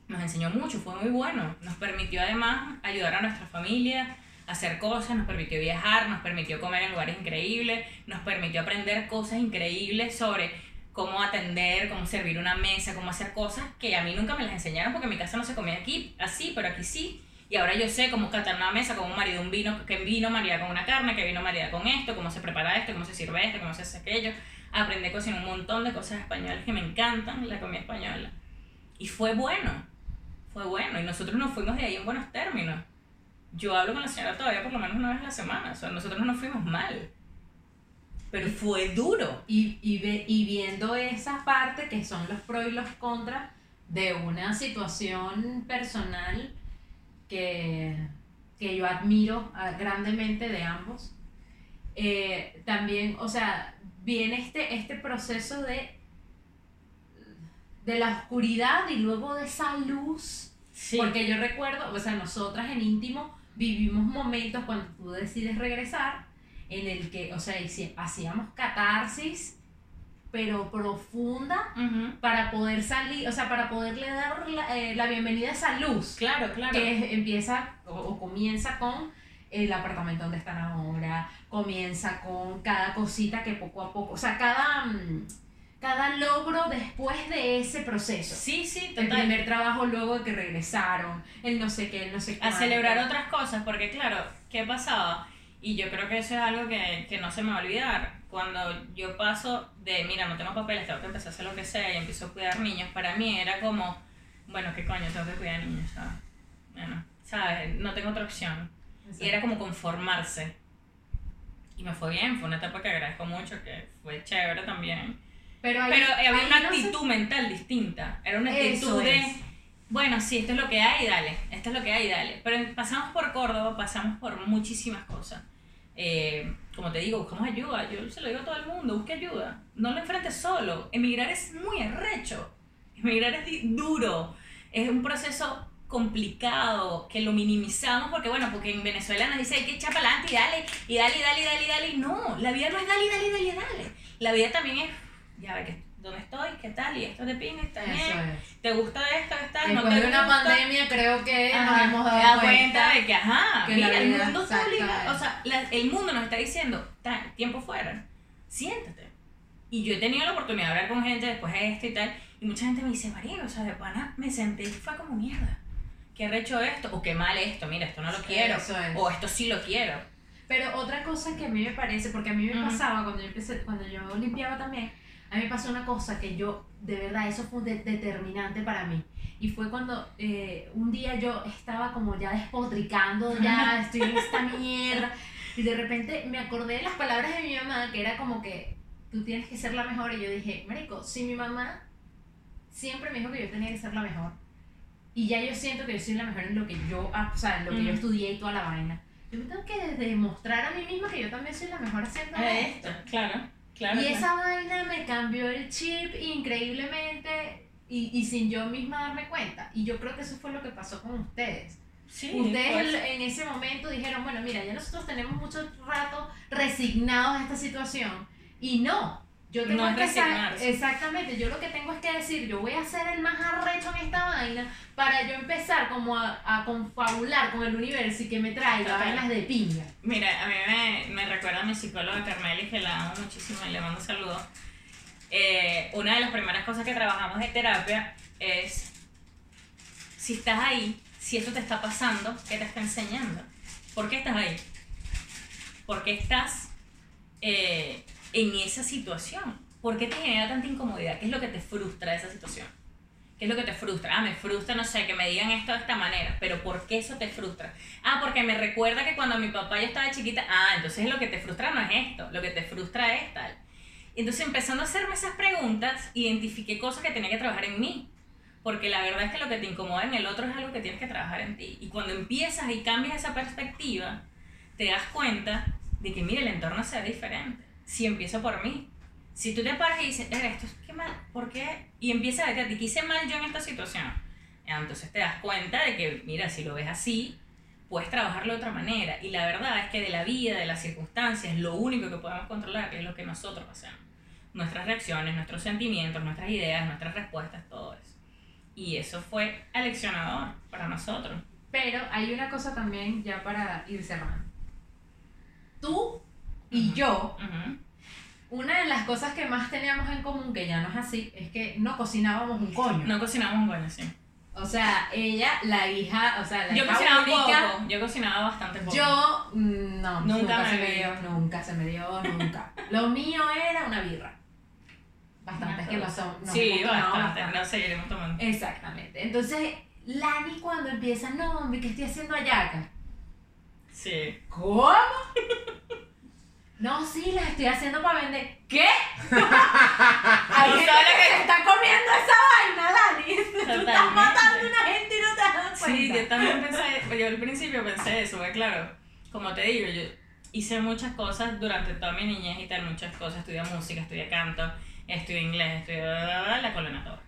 nos enseñó mucho, fue muy bueno, nos permitió además ayudar a nuestra familia, hacer cosas, nos permitió viajar, nos permitió comer en lugares increíbles, nos permitió aprender cosas increíbles sobre cómo atender, cómo servir una mesa, cómo hacer cosas que a mí nunca me las enseñaron porque en mi casa no se comía aquí así, pero aquí sí. Y ahora yo sé cómo catar una mesa, cómo marido un vino, que vino marida con una carne, que vino marida con esto, cómo se prepara esto, cómo se sirve esto, cómo se hace aquello. Aprendí a cocinar un montón de cosas españolas que me encantan, la comida española. Y fue bueno, fue bueno. Y nosotros nos fuimos de ahí en buenos términos. Yo hablo con la señora todavía por lo menos una vez a la semana. O sea, nosotros no nos fuimos mal. Pero fue duro. Y, y, ve- y viendo esa parte que son los pros y los contras de una situación personal que, que yo admiro ah, grandemente de ambos, eh, también, o sea, viene este, este proceso de, de la oscuridad y luego de esa luz. Sí. Porque yo recuerdo, o sea, nosotras en íntimo vivimos momentos cuando tú decides regresar en el que, o sea, hacíamos catarsis, pero profunda, para poder salir, o sea, para poderle dar la, eh, la bienvenida a esa luz Claro, claro. que empieza o, o comienza con el apartamento donde están ahora, comienza con cada cosita que poco a poco, o sea, cada, mm, cada logro después de ese proceso. Sí, sí, El total. primer trabajo luego de que regresaron, el no sé qué, el no sé qué. a celebrar otras cosas, porque claro, ¿qué pasaba? Y yo creo que eso es algo que, que no se me va a olvidar. Cuando yo paso de, mira, no tengo papeles, tengo que empezar a hacer lo que sea y empiezo a cuidar niños, para mí era como, bueno, ¿qué coño? Tengo que cuidar niños, ¿sabes? Bueno, ¿sabes? No tengo otra opción. Y era como conformarse. Y me fue bien, fue una etapa que agradezco mucho, que fue chévere también. Pero, ahí- Pero había una no actitud mental distinta. Era una actitud de, bueno, sí, esto es lo que hay, dale. Esto es lo que hay, dale. Pero pasamos por Córdoba, pasamos por muchísimas cosas. Eh, como te digo, buscamos ayuda. Yo se lo digo a todo el mundo, busque ayuda. No lo enfrentes solo. Emigrar es muy arrecho. Emigrar es duro. Es un proceso complicado que lo minimizamos porque, bueno, porque en Venezuela nos dice hay que echar para adelante y dale, y dale, y dale, y dale, y dale. No, la vida no es dale, dale, dale, dale. La vida también es, ya ve, que, ¿dónde estoy? ¿Qué tal? Y esto de pin, está Eso bien. es. ¿Te gusta esto? ¿Estás? ¿No Después te de una gusta? pandemia creo que nos Ajá, hemos te dado das cuenta. de que, ajá, que mira, el mundo está obligado, o sea, la- el mundo nos está diciendo, "Ta- tiempo fuera, siéntate. Y yo he tenido la oportunidad de hablar con gente después de esto y tal, y mucha gente me dice, María, o sea, de pana, me senté y fue como mierda. ¿Qué recho esto? O qué mal esto, mira, esto no lo quiero. Eso es. O esto sí lo quiero. Pero otra cosa que a mí me parece, porque a mí me Ujú. pasaba cuando yo empecé, cuando yo limpiaba también, a mí me pasó una cosa que yo, de verdad, eso fue de- determinante para mí. Y fue cuando eh, un día yo estaba como ya despotricando, ya estoy en esta mierda. Y de repente me acordé de las palabras de mi mamá, que era como que tú tienes que ser la mejor. Y yo dije, Marico, si mi mamá siempre me dijo que yo tenía que ser la mejor. Y ya yo siento que yo soy la mejor en lo que yo, ah, o sea, en lo que yo Ujú. estudié y toda la vaina. Yo me tengo que demostrar a mí misma que yo también soy la mejor haciendo esto, claro, claro. Y claro. esa vaina me cambió el chip increíblemente y, y sin yo misma darme cuenta. Y yo creo que eso fue lo que pasó con ustedes. Sí, Ustedes pues, en ese momento dijeron, bueno, mira, ya nosotros tenemos mucho rato resignados a esta situación. Y no, yo tengo No es que resignarse. Exactamente, yo lo que tengo es que decir, yo voy a ser el más arrecho en esta vaina para yo empezar como a, a confabular con el universo y que me traiga Total. vainas de pinga. Mira, a mí me, me recuerda a mi psicóloga Carmeli, que la amo muchísimo y le mando un saludo. Eh, una de las primeras cosas que trabajamos de terapia es si estás ahí, si esto te está pasando, ¿qué te está enseñando? ¿Por qué estás ahí? ¿Por qué estás eh, en esa situación? ¿Por qué te genera tanta incomodidad? ¿Qué es lo que te frustra de esa situación? ¿Qué es lo que te frustra? Ah, me frustra, no sé, que me digan esto de esta manera, pero ¿por qué eso te frustra? Ah, porque me recuerda que cuando mi papá yo estaba chiquita, ah, entonces lo que te frustra no es esto, lo que te frustra es tal. Entonces empezando a hacerme esas preguntas, identifiqué cosas que tenía que trabajar en mí. Porque la verdad es que lo que te incomoda en el otro es algo que tienes que trabajar en ti. Y cuando empiezas y cambias esa perspectiva, te das cuenta de que, mire, el entorno sea diferente. Si empiezo por mí. Si tú te paras y dices, "Verga, esto es qué mal, ¿por qué? Y empiezas a decir, ¿qué hice mal yo en esta situación? Entonces te das cuenta de que, mira, si lo ves así, puedes trabajarlo de otra manera. Y la verdad es que de la vida, de las circunstancias, lo único que podemos controlar es lo que nosotros hacemos. Nuestras reacciones, nuestros sentimientos, nuestras ideas, nuestras respuestas, todo eso. Y eso fue aleccionador para nosotros. Pero hay una cosa también ya para ir cerrando. Tú y yo, una de las cosas que más teníamos en común, que ya no es así, es que no cocinábamos un coño. No cocinamos un coño, sí. O sea, ella, la hija, o sea, la Yo hija cocinaba única, poco, yo cocinaba bastante poco. Yo, mm, no, Nunca nunca, me se me dio, nunca se me dio, nunca. Lo mío era una birra. Bastante, es que lo son. nos Sí, hemos bastante, bastante. no seguiremos tomando. Exactamente. Entonces, Lani cuando empieza, no, hombre, que estoy haciendo ayaca. Sí. ¿Cómo? No, sí, las estoy haciendo para vender. ¿Qué? Hay gente que se está comiendo esa vaina, Lani. Tú estás matando a una gente y no te das cuenta. Sí, yo también pensé, yo al principio pensé eso, porque claro, como te digo, yo hice muchas cosas durante toda mi niñez y tal, muchas cosas, estudié música, estudié canto, estudié inglés, estudié la colena toda.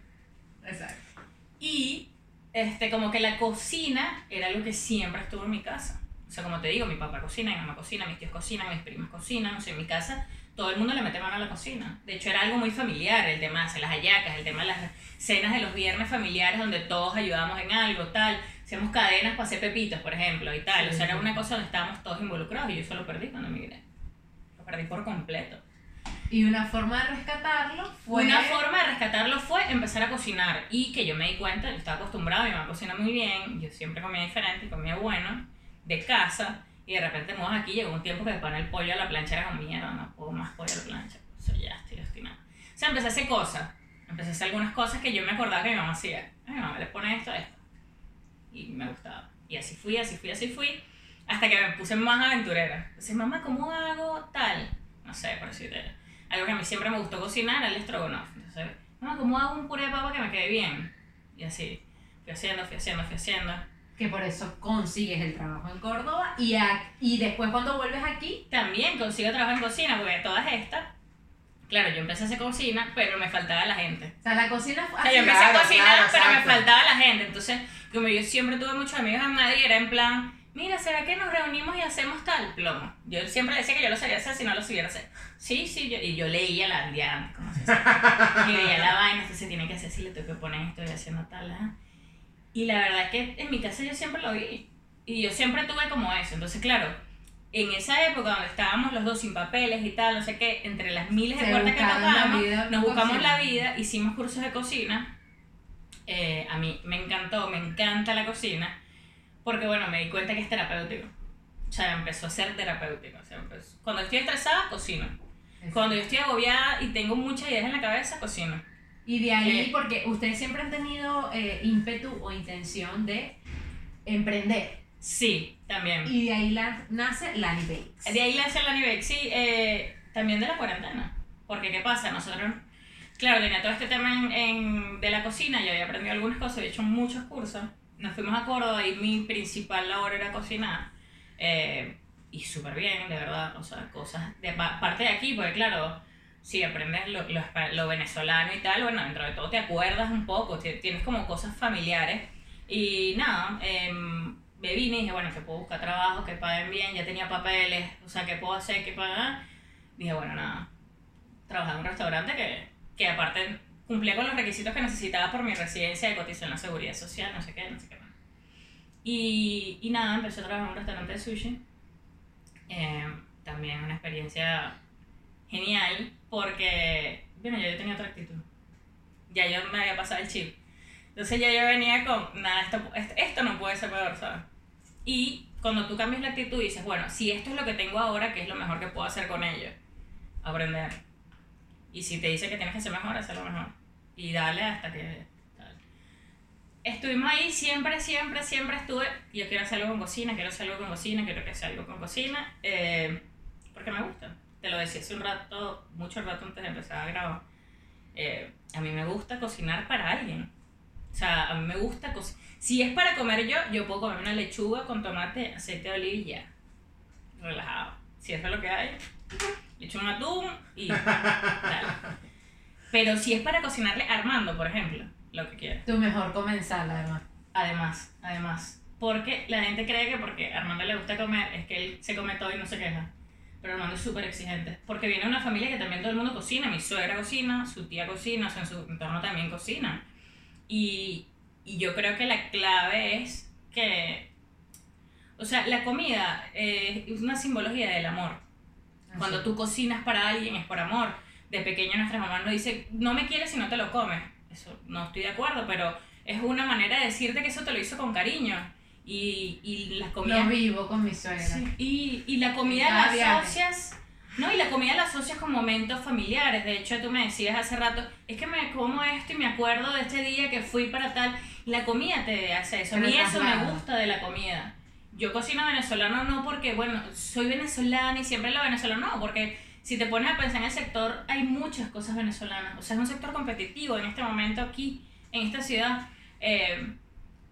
Exacto. Y este, como que la cocina era algo que siempre estuvo en mi casa. O sea, como te digo, mi papá cocina, mi mamá cocina, mis tíos cocinan, mis primos cocinan. O sea, en mi casa todo el mundo le mete mano a la cocina. De hecho, era algo muy familiar, el tema de las hallacas, el tema de las cenas de los viernes familiares donde todos ayudábamos en algo, tal. Hacíamos cadenas para hacer pepitos, por ejemplo, y tal. Sí, o sea, era una cosa donde estábamos todos involucrados y yo eso lo perdí cuando emigré. Lo perdí por completo. Y una forma de rescatarlo fue. Una forma de rescatarlo fue empezar a cocinar y que yo me di cuenta, yo estaba acostumbrada, mi mamá cocina muy bien, yo siempre comía diferente, comía bueno, de casa, y de repente vamos aquí, llegó un tiempo que poner el pollo a la plancha era como mierda, no puedo más pollo a la plancha, o sea, ya estoy destinada. O sea, empecé a hacer cosas, empecé a hacer algunas cosas que yo me acordaba que mi mamá hacía, mi mamá le pone esto esto, y me gustaba. Y así fui, así fui, así fui, Hasta que me puse más aventurera. Entonces, mamá, ¿cómo hago tal? No sé, por decirte. Algo que a mí siempre me gustó cocinar era el estrogonoff. Entonces, mamá, ¿cómo hago un puré de papa que me quede bien? Y así, fui haciendo, fui haciendo, fui haciendo. Que por eso consigues el trabajo en Córdoba y, a- y después cuando vuelves aquí, También consigo trabajo en cocina, porque todas estas, claro, yo empecé a hacer cocina, pero me faltaba la gente. o sea, la cocina fue O sea, yo empecé claro, a cocinar, claro, pero me exacto. faltaba la gente. Entonces, como yo siempre tuve muchos amigos en Madrid, era en plan, mira, ¿será que nos reunimos y hacemos tal plomo? Yo siempre decía que yo lo sabía hacer si no lo supiera hacer. Sí, sí, yo, y yo leía la antes, como se hace. Y veía la vaina, esto se tiene que hacer así, le tengo que poner esto, estoy haciendo tal, ajá. Y la verdad es que en mi casa yo siempre lo vi. Y yo siempre tuve como eso. Entonces, claro, en esa época donde estábamos los dos sin papeles y tal, no sé qué, entre las miles de puertas que tocábamos, nos buscamos cocina. la vida, hicimos cursos de cocina. Eh, a mí me encantó, me encanta la cocina, porque bueno, me di cuenta que es terapéutico. O sea, empezó a ser terapéutico. O sea, empezó- Cuando estoy estresada, cocino. Cuando yo estoy agobiada y tengo muchas ideas en la cabeza, cocino. Y de ahí, Eh, porque ustedes siempre han tenido eh, ímpetu o intención de emprender. Sí, también. Y de ahí la, nace Lani Bakes. De ahí la hace la nivel, sí, eh, también de la cuarentena. Porque, ¿qué pasa? Nosotros, claro, tenía todo este tema en, en- de la cocina, yo había aprendido algunas cosas, había hecho muchos cursos. Nos fuimos a Córdoba y mi principal labor era cocinar. eh, y súper bien, de verdad, o sea, cosas de pa- parte de aquí, porque claro, si aprendes lo, lo, lo venezolano y tal, bueno, dentro de todo te acuerdas un poco, ti- tienes como cosas familiares. Y nada, em, me vine y dije, bueno, que puedo buscar trabajo, que paguen bien, ya tenía papeles, o sea, que puedo hacer, que pagar. Dije, bueno, nada, trabajar en un restaurante que, que aparte cumplía con los requisitos que necesitaba por mi residencia de cotización en la seguridad social, no sé qué, no sé qué más. Y, y nada, empecé a trabajar en un restaurante de sushi. Eh, también una experiencia genial porque, bueno, ya yo tenía otra actitud. Ya yo me había pasado el chip. Entonces ya yo venía con, nada, esto, esto, no puede ser peor, ¿sabes? Y cuando tú cambias la actitud y dices, bueno, si esto es lo que tengo ahora, ¿qué es lo mejor que puedo hacer con ello? Aprender. Y si te dice que tienes que ser mejor, hazlo mejor. Y dale hasta que... tal. Estuvimos ahí siempre, siempre, siempre estuve. Yo quiero hacer algo con cocina, quiero hacer algo con cocina, quiero que hacer algo con cocina. eh, porque me gusta. Te lo decía hace un rato, mucho rato antes de empezar a grabar. Eh, a mí me gusta cocinar para alguien. O sea, a mí me gusta cocinar. Si es para comer yo, yo puedo comer una lechuga con tomate, aceite de oliva y ya. Relajado. Si eso es lo que hay, le echo un atún y tal. Pero si es para cocinarle a Armando, por ejemplo, lo que quiera. Tu mejor comensal, además. Además, además. Porque la gente cree que porque a Armando le gusta comer es que él se come todo y no se queja. Pero Armando es súper exigente. Porque viene una familia que también todo el mundo cocina. Mi suegra cocina, su tía cocina, o sea, en su entorno también cocina. Y, y yo creo que la clave es que. O sea, la comida eh, es una simbología del amor. Cuando tú cocinas para alguien es por amor. De pequeño nuestras mamás nos dicen, no me quieres si no te lo comes. Eso no estoy de acuerdo, pero es una manera de decirte que eso te lo hizo con cariño. Y, y las comidas... Lo vivo con mi suegra. Sí, Y, y la comida la asocias... No, y la comida la asocias con momentos familiares. De hecho, tú me decías hace rato, es que me como esto y me acuerdo de este día que fui para tal. La comida te hace eso. A Te mí eso me gusta de la comida. Yo cocino venezolano no porque, bueno, soy venezolana y siempre lo venezolano, no, porque si te pones a pensar en el sector, hay muchas cosas venezolanas. O sea, es un sector competitivo en este momento aquí, en esta ciudad. Eh,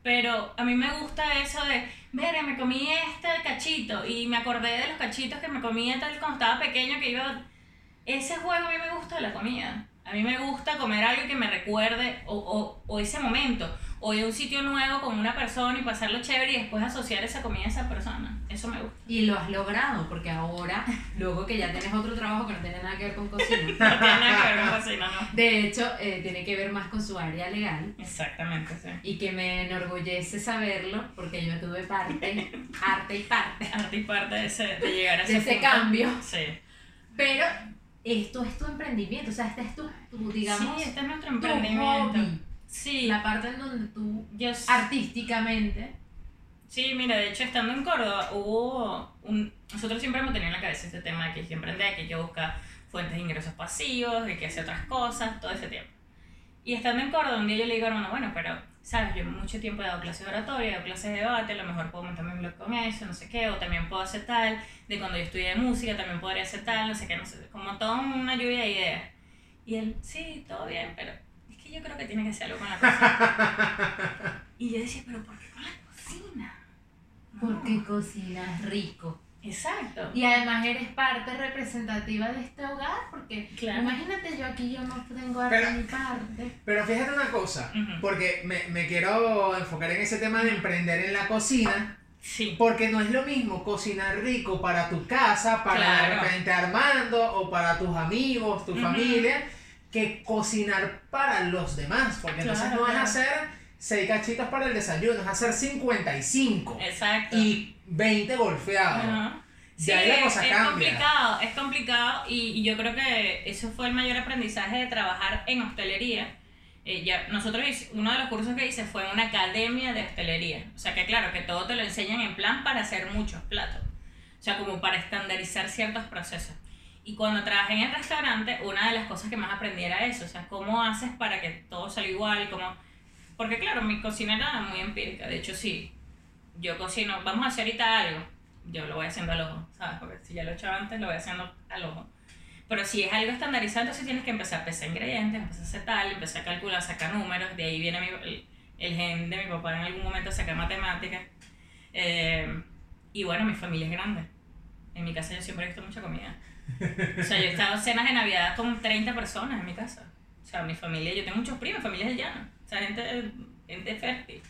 pero a mí me gusta eso de, ver, me comí este cachito y me acordé de los cachitos que me comía tal cuando estaba pequeño que iba... Ese juego a mí me gusta de la comida. A mí me gusta comer algo que me recuerde o, o, o ese momento. O a un sitio nuevo con una persona y pasarlo chévere y después asociar esa comida a esa persona. Eso me gusta. Y lo has logrado, porque ahora, luego que ya tienes otro trabajo que no tiene nada que ver con cocina, No tiene nada que ver con cocina, ¿no? de hecho, eh, tiene que ver más con su área legal. Exactamente, sí. Y que me enorgullece saberlo, porque yo tuve parte, arte y parte. Arte y parte de, ese, de llegar a De ese punto. cambio. Sí. Pero esto es tu emprendimiento, o sea, este es tu, tu, digamos, sí, este es nuestro tu emprendimiento. hobby. Sí, La parte en donde tú yo s- artísticamente Sí, mira, de hecho, estando en Córdoba, hubo un... Nosotros siempre hemos tenido en la cabeza este tema de que hay que emprender, que hay que buscar fuentes de ingresos pasivos, de que hacer otras cosas, todo ese tiempo. Y estando en Córdoba, un día yo le digo, hermano, bueno, pero sabes, yo mucho tiempo he dado clases de oratoria, he dado clases de debate, a lo mejor puedo montar mi blog con eso, no sé qué, o también puedo hacer tal, de cuando yo estudié música también podría hacer tal, no sé qué, no sé, como toda una lluvia de ideas. Y él, sí, todo bien, pero que yo creo que tiene que ser algo con la cocina. y yo decía, pero ¿por qué con la cocina? No. Porque cocinas rico. Exacto. Y además eres parte representativa de este hogar, porque Claro. imagínate yo aquí, yo no tengo arte Pero- mi parte. Pero fíjate una cosa, porque me, me quiero enfocar en ese tema de emprender en la cocina, Sí. porque no es lo mismo cocinar rico para tu casa, para de repente Armando o para tus amigos, tu Ujú. familia, que cocinar para los demás, porque entonces Claro, no es hacer 6 cachitos para el desayuno, es hacer 55 Exacto. y 20 golfeados. Ajá. Ya ahí la es, cosa es cambia. complicado, es complicado y, y yo creo que eso fue el mayor aprendizaje de trabajar en hostelería. Eh, ya, nosotros, uno de los cursos que hice fue en una academia de hostelería. O sea que claro, que todo te lo enseñan en plan para hacer muchos platos. O sea, como para estandarizar ciertos procesos. Y cuando trabajé en el restaurante, una de las cosas que más aprendí era eso. O sea, cómo haces para que todo salga igual, cómo... Porque claro, mi cocina era muy empírica. De hecho, sí, yo cocino, vamos a hacer ahorita algo, yo lo voy haciendo al ojo, ¿sabes? Porque si ya lo he hecho antes, lo voy haciendo al ojo. Pero si es algo estandarizado, entonces tienes que empezar a pesar ingredientes, empezar a hacer tal, empezar a calcular, sacar números, de ahí viene mi, el, el gen de mi papá en algún momento sacar matemáticas. Eh, y bueno, mi familia es grande. En mi casa yo siempre he visto mucha comida. O sea, yo he estado en cenas de Navidad con 30 personas en mi casa. O sea, mi familia, yo tengo muchos primos, familias del llano. O sea, gente, gente fértil.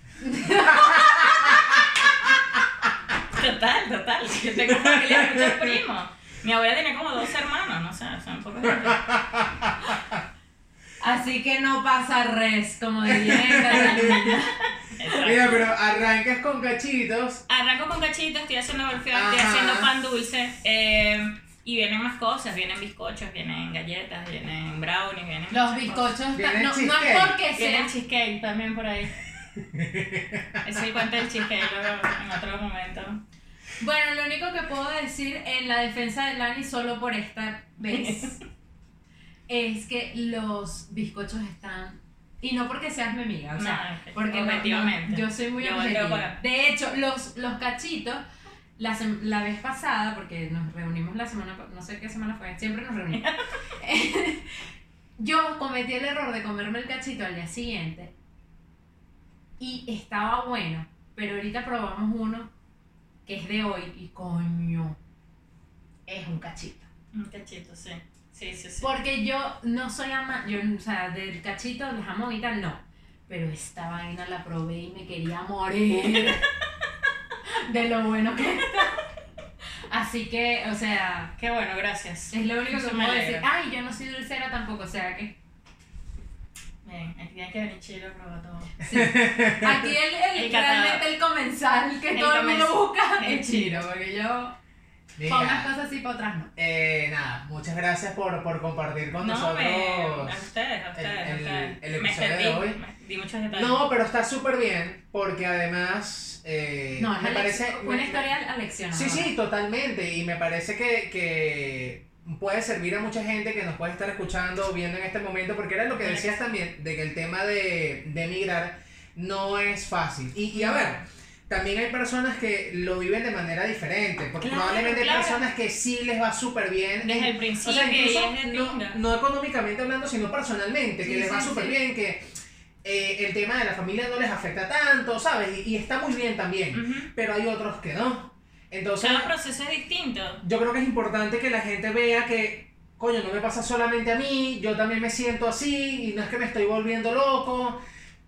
Total, total. Yo tengo familia de muchos primos. Mi abuela tenía como dos hermanos, no sé, son pocos. Así que no pasa res, como diría. Mira, pero arrancas con cachitos. Arranco con cachitos, estoy haciendo golfeo, estoy haciendo pan dulce. eh, y vienen más cosas, vienen bizcochos, vienen galletas, vienen brownies, vienen. Los bizcochos, cosas. Viene no, no es cheesecake. porque Vienen sea. cheesecake también por ahí. Ese es el cuento del cheesecake luego en otro momento. Bueno, lo único que puedo decir en la defensa de Lani solo por esta vez es que los bizcochos están. Y no porque seas mi amiga, o sea, No, porque no- no, objetivamente. yo soy muy Yo objetiva. De hecho, los, los cachitos, la, la vez pasada, porque nos reunimos la semana, no sé qué semana fue, siempre nos reunimos. yo cometí el error de comerme el cachito al día siguiente y estaba bueno, pero ahorita probamos uno que es de hoy y coño, es un cachito. Un cachito, sí. Sí, sí, sí. Porque yo no soy ama, yo, o sea, del cachito, del jamón y tal, no. Pero esta vaina la probé y me quería morir de lo bueno que está. Así que, o sea, Qué bueno, gracias. es lo único Eso que me puedo decir. alegra. Ay, yo no soy dulcera tampoco, o sea que Bien, aquí tienes que venir chido a probar todo. aquí el, el, El catador. realmente el comensal que El todo el mundo busca El es chiro, porque yo Mira, para unas cosas sí, para otras no. eh, nada, muchas gracias por, por compartir con No, nosotros. me, a ustedes, a ustedes, el- a ustedes. el me episodio de extendí, hoy. me di muchos detalles. No, pero está súper bien porque además eh, No, es me parece... una me- historia aleccionadora. Sí, sí, totalmente. Y me parece que, que puede servir a mucha gente que nos puede estar escuchando, viendo en este momento, porque era lo que decías también, de que el tema de, de emigrar no es fácil. Y, y a ver, también hay personas que lo viven de manera diferente, porque Claro, probablemente claro. hay personas que sí les va súper bien. Desde el o principio, sea, y incluso no, no económicamente hablando, sino personalmente, que Sí, les va súper sí. bien, que eh, el tema de la familia no les afecta tanto, ¿sabes? Y, y está muy bien también, pero hay otros que no. Entonces, Cada proceso es distinto. yo creo que es importante que la gente vea que, coño, no me pasa solamente a mí, yo también me siento así y no es que me estoy volviendo loco,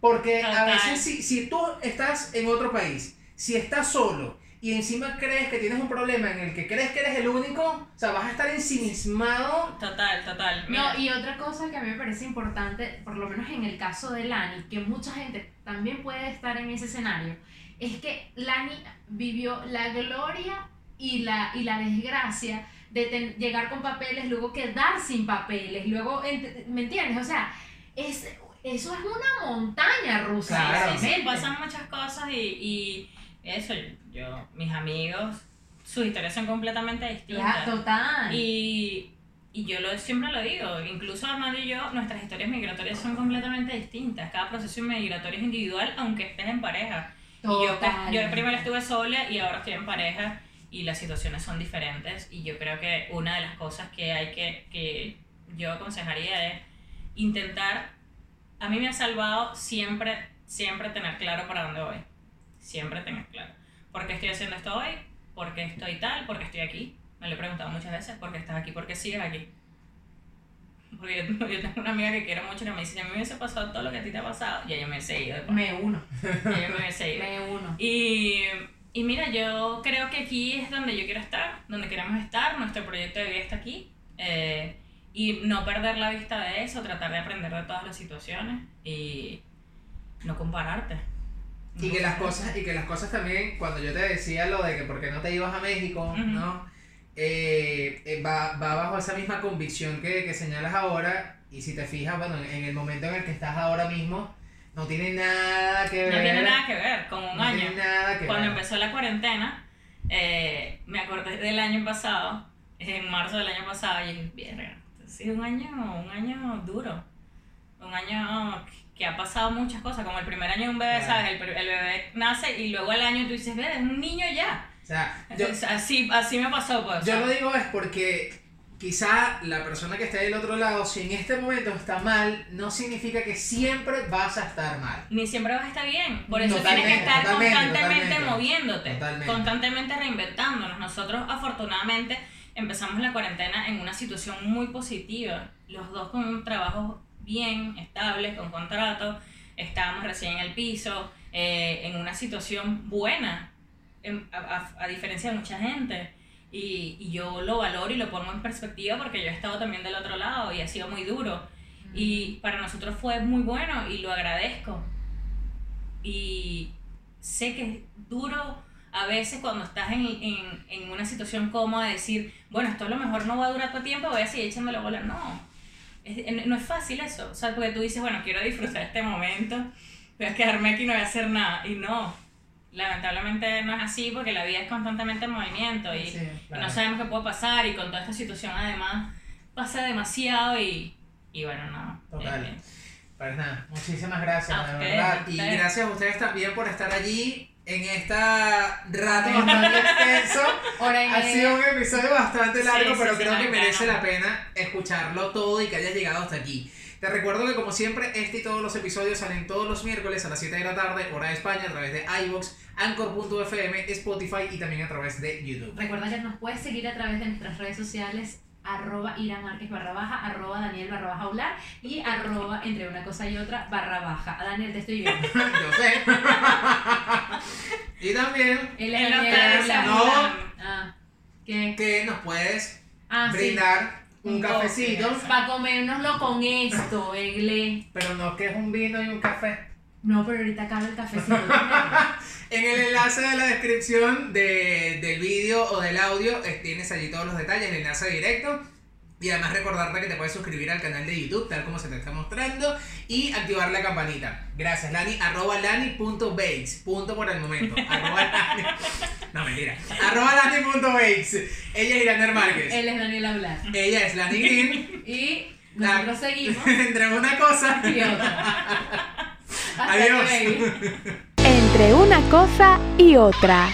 porque a veces si, si tú estás en otro país, si estás solo y encima crees que tienes un problema en el que crees que eres el único, o sea, vas a estar ensimismado. Total, total. Mira, No, y otra cosa que a mí me parece importante, por lo menos en el caso de Lani, que mucha gente también puede estar en ese escenario, es que Lani vivió la gloria y la, y la desgracia de ten- llegar con papeles, luego quedar sin papeles, luego, ¿me entiendes? O sea, es, eso es una montaña rusa. Claro. sí, sí, pasan muchas cosas y, y eso, yo, mis amigos, sus historias son completamente distintas. Claro, total. Y y yo lo, siempre lo digo, incluso Armando y yo, nuestras historias migratorias son completamente distintas. Cada proceso migratorio es individual, aunque estés en pareja. Y yo, yo primero estuve sola y ahora estoy en pareja y las situaciones son diferentes. Y yo creo que una de las cosas que hay que, que yo aconsejaría es intentar, a mí me ha salvado siempre, siempre tener claro para dónde voy. Siempre tener claro. ¿Por qué estoy haciendo esto hoy? ¿Por qué estoy tal? ¿Por qué estoy aquí? Me lo he preguntado muchas veces, ¿por qué estás aquí? ¿Por qué sigues aquí? Porque yo, yo tengo una amiga que quiero mucho y me dice, a mí me hubiese pasado todo lo que a ti te ha pasado, ya yo me he ido. Me uno. Ya yo me hubiese ido. Me uno. Y, y mira, yo creo que aquí es donde yo quiero estar, donde queremos estar, nuestro proyecto de vida está aquí. eh, y no perder la vista de eso, tratar de aprender de todas las situaciones y no compararte. Y que las cosas, y que las cosas también, cuando yo te decía lo de que por qué no te ibas a México. ¿no? Eh, eh, va, va bajo esa misma convicción que, que señalas ahora, y si te fijas, bueno, en, en el momento en el que estás ahora mismo, no tiene nada que ver. No tiene nada que ver con un no año. tiene nada que Cuando ver. empezó la cuarentena, eh, me acordé del año pasado, en marzo del año pasado, y dije, "Verga, ha sido un año, un año duro. Un año que ha pasado muchas cosas, como el primer año de un bebé, Claro. ¿sabes? El, el bebé nace y luego al año tú dices, ve, es un niño ya. O sea, yo, Entonces, así, así me pasó, pues. o yo sea, lo digo es porque quizá la persona que está del otro lado, si en este momento está mal, no significa que siempre vas a estar mal. ni siempre vas a estar bien. Por eso tienes que Totalmente, estar totalmente, constantemente totalmente. moviéndote, Totalmente. constantemente reinventándonos. Nosotros, afortunadamente, empezamos la cuarentena en una situación muy positiva. Los dos con un trabajo bien, estables, con contrato. Estábamos recién en el piso, eh, en una situación buena, en- a, a- a diferencia de mucha gente. Y, y yo lo valoro y lo pongo en perspectiva porque yo he estado también del otro lado y ha sido muy duro. Y para nosotros fue muy bueno y lo agradezco. Y sé que es duro a veces cuando estás en, en, en una situación cómoda decir, bueno, esto a lo mejor no va a durar todo tiempo, voy a seguir echándole bola. No, es- no es fácil eso. O sea, porque tú dices, bueno, quiero disfrutar este momento, voy a quedarme aquí y no voy a hacer nada. Y no, lamentablemente no es así porque la vida es constantemente en movimiento y, Sí, y claro. no sabemos qué puede pasar y con toda esta situación además pasa demasiado y, y bueno, no. Total. eh, Pues nada, muchísimas gracias, de verdad. Y gracias a ustedes también por estar allí en esta rato bastante extenso. Ha sido un episodio bastante largo, Sí, pero sí, creo que merece la pena escucharlo todo y que hayas llegado hasta aquí. Te recuerdo que como siempre, este y todos los episodios salen todos los miércoles a las 7 de la tarde, hora de España, a través de iVoox, Anchor.fm, Spotify y también a través de YouTube. Recuerda que nos puedes seguir a través de nuestras redes sociales arroba Ira Márquez barra baja, arroba Daniel barra baja Ular y arroba entre una cosa y otra barra baja. A Daniel te estoy viendo. Yo sé. y también Él Él es no Daniel está Ular. desamorado. Ah, ¿qué? que nos puedes Ah, sí. brindar un Un cafecito. Para comérnoslo con esto, Egle. pero no que es un vino y un café. No, pero ahorita acaba el cafecito. En el enlace de la descripción de- del vídeo o del audio tienes allí todos los detalles, el enlace directo. Y además recordarte que te puedes suscribir al canal de YouTube, tal como se te está mostrando, y activar la campanita. Gracias, Lani. Arroba lani.bakes. Punto por el momento. Arroba lani. No, mentira. Arroba lani.bakes. Ella es Iraner Márquez. Él es Daniel Hablar. Ella es Lani Green. Y nosotros seguimos Entre una cosa y otra. Hasta Adiós. Entre una cosa y otra.